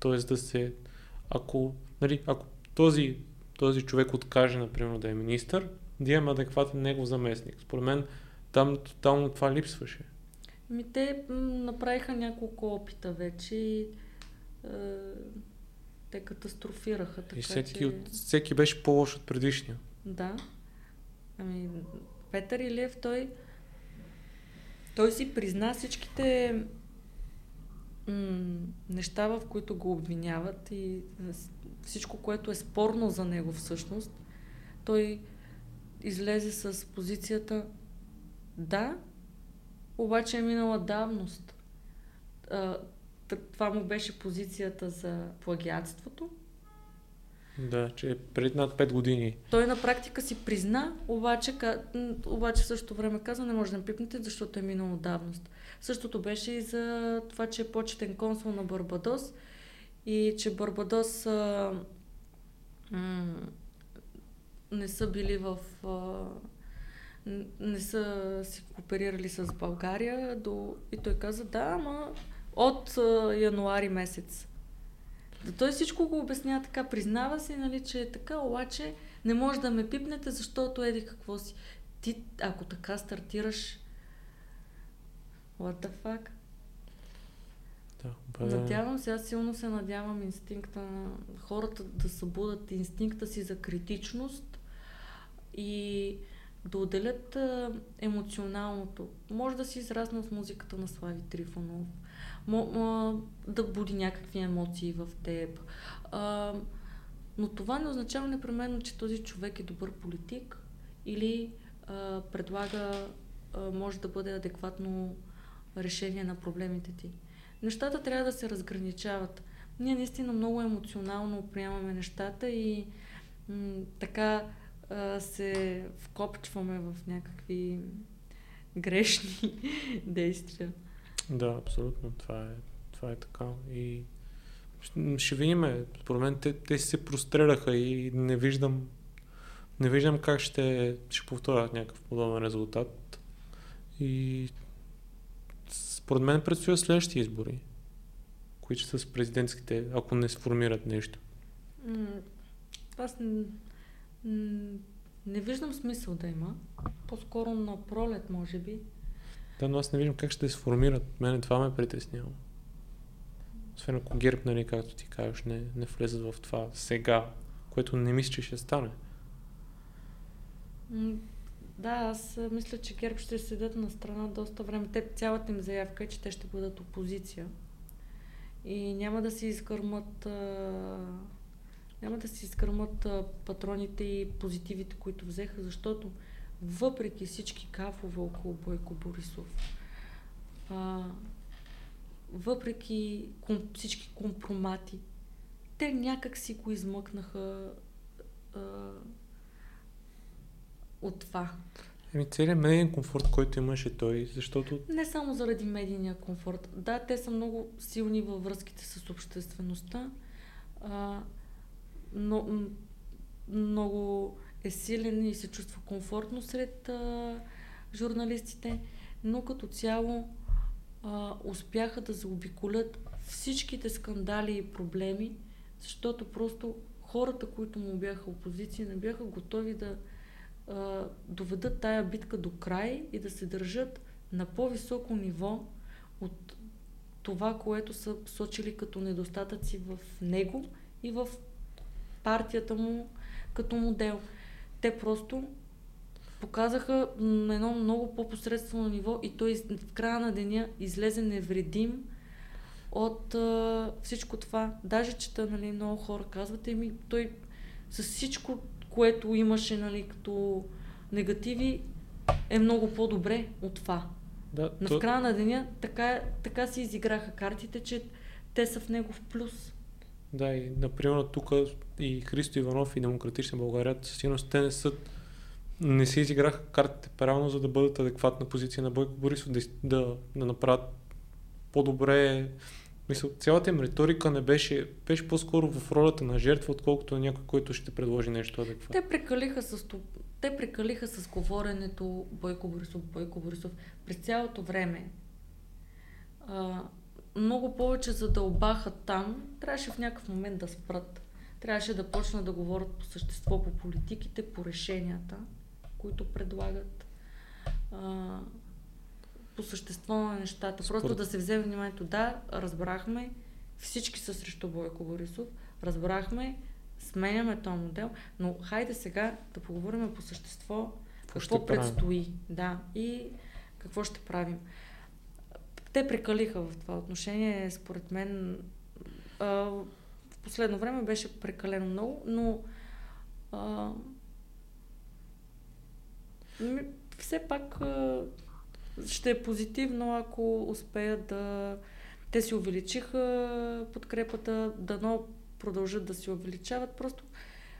Тоест да се, ако, нали, ако този този човек откаже, например, да е министър, да имаме адекватен негов заместник. Според мен там тотално това липсваше. Ми те направиха няколко опита вече и е, те катастрофираха. Така, и всеки, че... от, всеки беше по-лош от предишния. Да. Ами, Петър Илиев, той, той си призна всичките м- неща, в които го обвиняват и всичко, което е спорно за него всъщност, той излезе с позицията да, обаче е минала давност. Това му беше позицията за плагиатството. Да, че е пред над 5 години. Той на практика си призна, обаче, обаче в същото време каза, не може да пипнете, защото е минало давност. Същото беше и за това, че е почетен консул на Барбадос и че Барбадос а, м- не са били в а, не са си кооперирали с България. До... И той каза, да, ама от а, януари месец. Да той всичко го обяснява така, признава си, нали, че е така, обаче не може да ме пипнете, защото еди какво си. Ти, ако така стартираш, what the fuck? Да, бе... Надявам се, аз силно се надявам инстинкта на хората да събудат инстинкта си за критичност и да отделят емоционалното. Може да си израснал с музиката на Слави Трифонов, да буди някакви емоции в теб. Но това не означава непременно, че този човек е добър политик или предлага, може да бъде адекватно решение на проблемите ти. Нещата трябва да се разграничават. Ние наистина много емоционално приемаме нещата и м- така а, се вкопчваме в някакви грешни действия. Да, абсолютно. Това е, това е така. И ще видим. Според мен те, те се простреляха и не виждам не виждам как ще, ще повторят някакъв подобен резултат. И според мен предстоят следващи избори, които са с президентските, ако не сформират нещо. Аз не, не виждам смисъл да има. По-скоро на пролет, може би. Да, но аз не виждам как ще се сформират. Мене това ме притеснява. Освен ако ГЕРБ, нали, както ти кажеш, не, не влезат в това сега, което не мисля, че ще стане. Да, аз мисля, че ГЕРБ ще седят на страна доста време. Те, цялата им заявка е, че те ще бъдат опозиция. И няма да си изкърмат няма да си изкърмат патроните и позитивите, които взеха, защото въпреки всички кафове около Бойко Борисов, а, въпреки ком, всички компромати, те някак си го измъкнаха а, от това. Еми, целият медиен комфорт, който имаше той, защото... Не само заради медийния комфорт. Да, те са много силни във връзките с обществеността, а, но много е силен и се чувства комфортно сред а, журналистите, но като цяло а, успяха да заобиколят всичките скандали и проблеми, защото просто хората, които му бяха опозиция, не бяха готови да а, доведат тая битка до край и да се държат на по-високо ниво от това, което са сочили като недостатъци в него и в партията му като модел. Те просто показаха на едно много по-посредствено ниво и той в края на деня излезе невредим от а, всичко това. Даже чета, нали, много хора казват, ми той с всичко което имаше нали, като негативи, е много по-добре от това. Да, Но то... края на деня така, така си изиграха картите, че те са в него в плюс. Да, и например тук и Христо Иванов и Демократична България, със сигурност те не са не си изиграха картите правилно, за да бъдат адекватна позиция на Бойко Борисов, да, да, да направят по-добре мисля, цялата им риторика не беше, беше по-скоро в ролята на жертва, отколкото на някой, който ще предложи нещо адекватно. Те прекалиха с, те прекалиха с говоренето Бойко Борисов, Бойко Борисов през цялото време. А, много повече задълбаха там, трябваше в някакъв момент да спрат. Трябваше да почнат да говорят по същество, по политиките, по решенията, които предлагат. А, по същество на нещата. Според... Просто да се вземе вниманието. Да, разбрахме, всички са срещу Бойко Борисов, разбрахме, сменяме този модел, но хайде сега да поговорим по същество какво, какво предстои. Правим? Да, и какво ще правим. Те прекалиха в това отношение, според мен. А, в последно време беше прекалено много, но а, все пак а, ще е позитивно, ако успеят да... Те си увеличиха подкрепата, дано продължат да си увеличават. Просто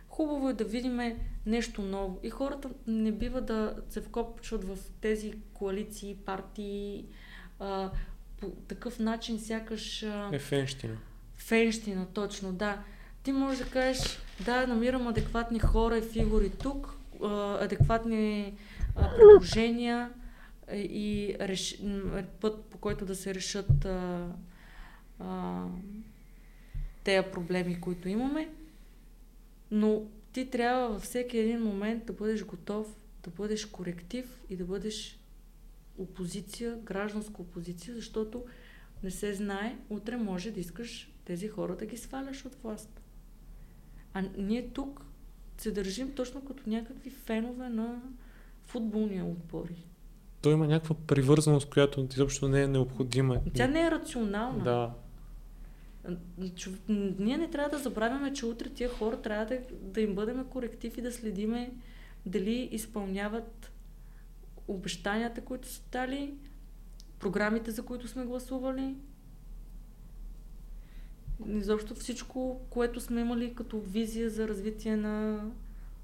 хубаво е да видим нещо ново. И хората не бива да се вкопчват в тези коалиции, партии, а, по такъв начин сякаш... А... Е фенщина. Фенщина, точно, да. Ти можеш да кажеш, да, намирам адекватни хора и фигури тук, адекватни предложения и реш... път по който да се решат а, а, тези проблеми, които имаме. Но ти трябва във всеки един момент да бъдеш готов, да бъдеш коректив и да бъдеш опозиция, гражданска опозиция, защото не се знае, утре може да искаш тези хора да ги сваляш от власт. А ние тук се държим точно като някакви фенове на футболния отбори. Той има някаква привързаност, която изобщо не е необходима. Тя не е рационална. Да. Чу- Ние не трябва да забравяме, че утре тия хора трябва да, да им бъдем коректив и да следиме дали изпълняват обещанията, които са дали, програмите, за които сме гласували. Изобщо всичко, което сме имали като визия за развитие на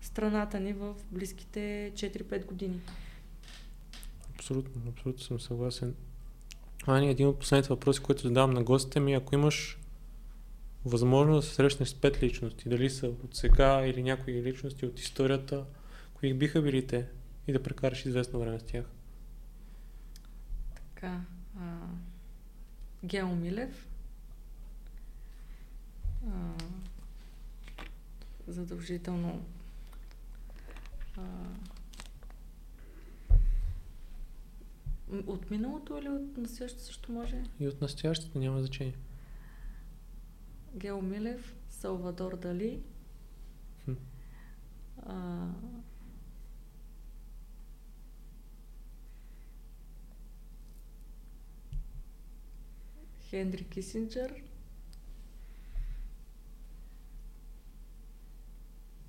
страната ни в близките 4-5 години. Абсолютно, абсолютно съм съгласен. Ани, един от последните въпроси, които задавам на гостите ми, ако имаш възможност да се срещнеш с пет личности, дали са от сега или някои личности от историята, кои биха били те и да прекараш известно време с тях. Така. А, Гео Милев. А, задължително. А, м, от миналото или от настоящето също може? И от настоящето няма значение. Гео Милев, Салвадор Дали. Хм. А, Хенри Кисинджер.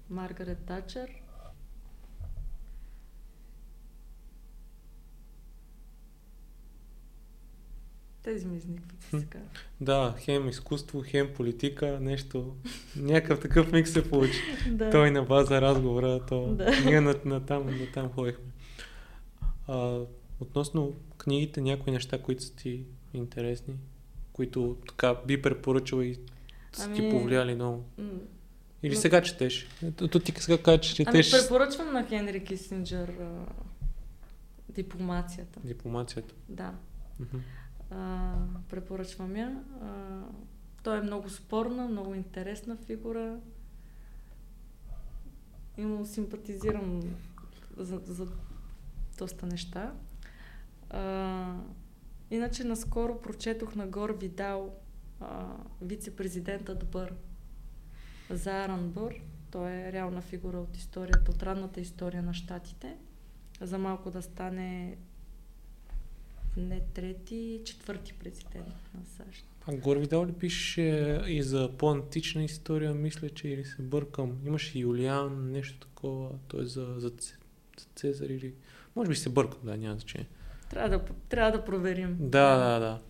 Маргарет Тачер. Тези ми изникват сега. Да, хем изкуство, хем политика, нещо, някакъв такъв микс се получи. Да. Той на база разговора, то Да. ние на, на, там, на там ходихме. А, относно книгите, някои неща, които са ти интересни, които така би препоръчала и са ти Ами, повлияли много. Или но- сега четеш. Ето то ти сега кажа, че Ами четеш препоръчвам на Хенри Кисинджер а, дипломацията. дипломацията. Да. Мгм. А, препоръчвам я. А, той е много спорна, много интересна фигура. И му симпатизирам за, за доста неща. А, иначе наскоро прочетох на Гор Видал а, вице-президентът Бър за Аран Бър. Той е реална фигура от историята, от ранната история на щатите. За малко да стане не трети, четвърти президент на САЩ. А горе видял ли пише и за по-антична история, мисля, че или се бъркам. Имаше Юлиан, нещо такова, той за, за, Ц- за Цезар или... Може би се бъркам, да, няма значение. Трябва да, трябва да проверим. Да, да, да.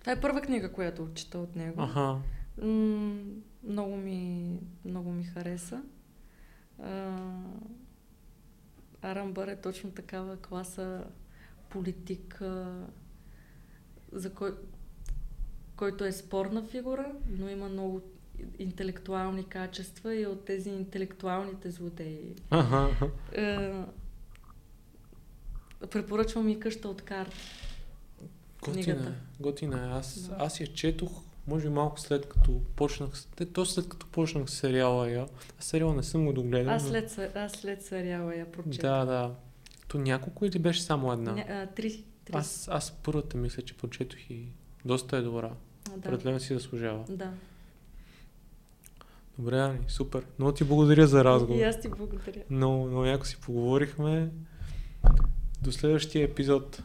Това е първа книга, която чета от него. Аха. М, много, ми, много ми хареса. А, Аран Бър е точно такава класа политик, а, за кой, който е спорна фигура, но има много интелектуални качества и от тези интелектуалните злодеи. Аха. Е, препоръчвам и къща от карти. Готина е. Готина е. Аз, Да. аз я четох, може би малко след като почнах, то след като почнах сериала я. Аз сериала не съм го догледал. Аз след, аз след сериала я прочетох. Да, да. То няколко или беше само една? Ня, а, три. три. Аз, аз първата мисля, че прочетох и доста е добра. А, да. Определено си заслужава. да. Добре, Ани, супер. Много ти благодаря за разговор. И аз ти благодаря. Много, много яко си поговорихме. До следващия епизод.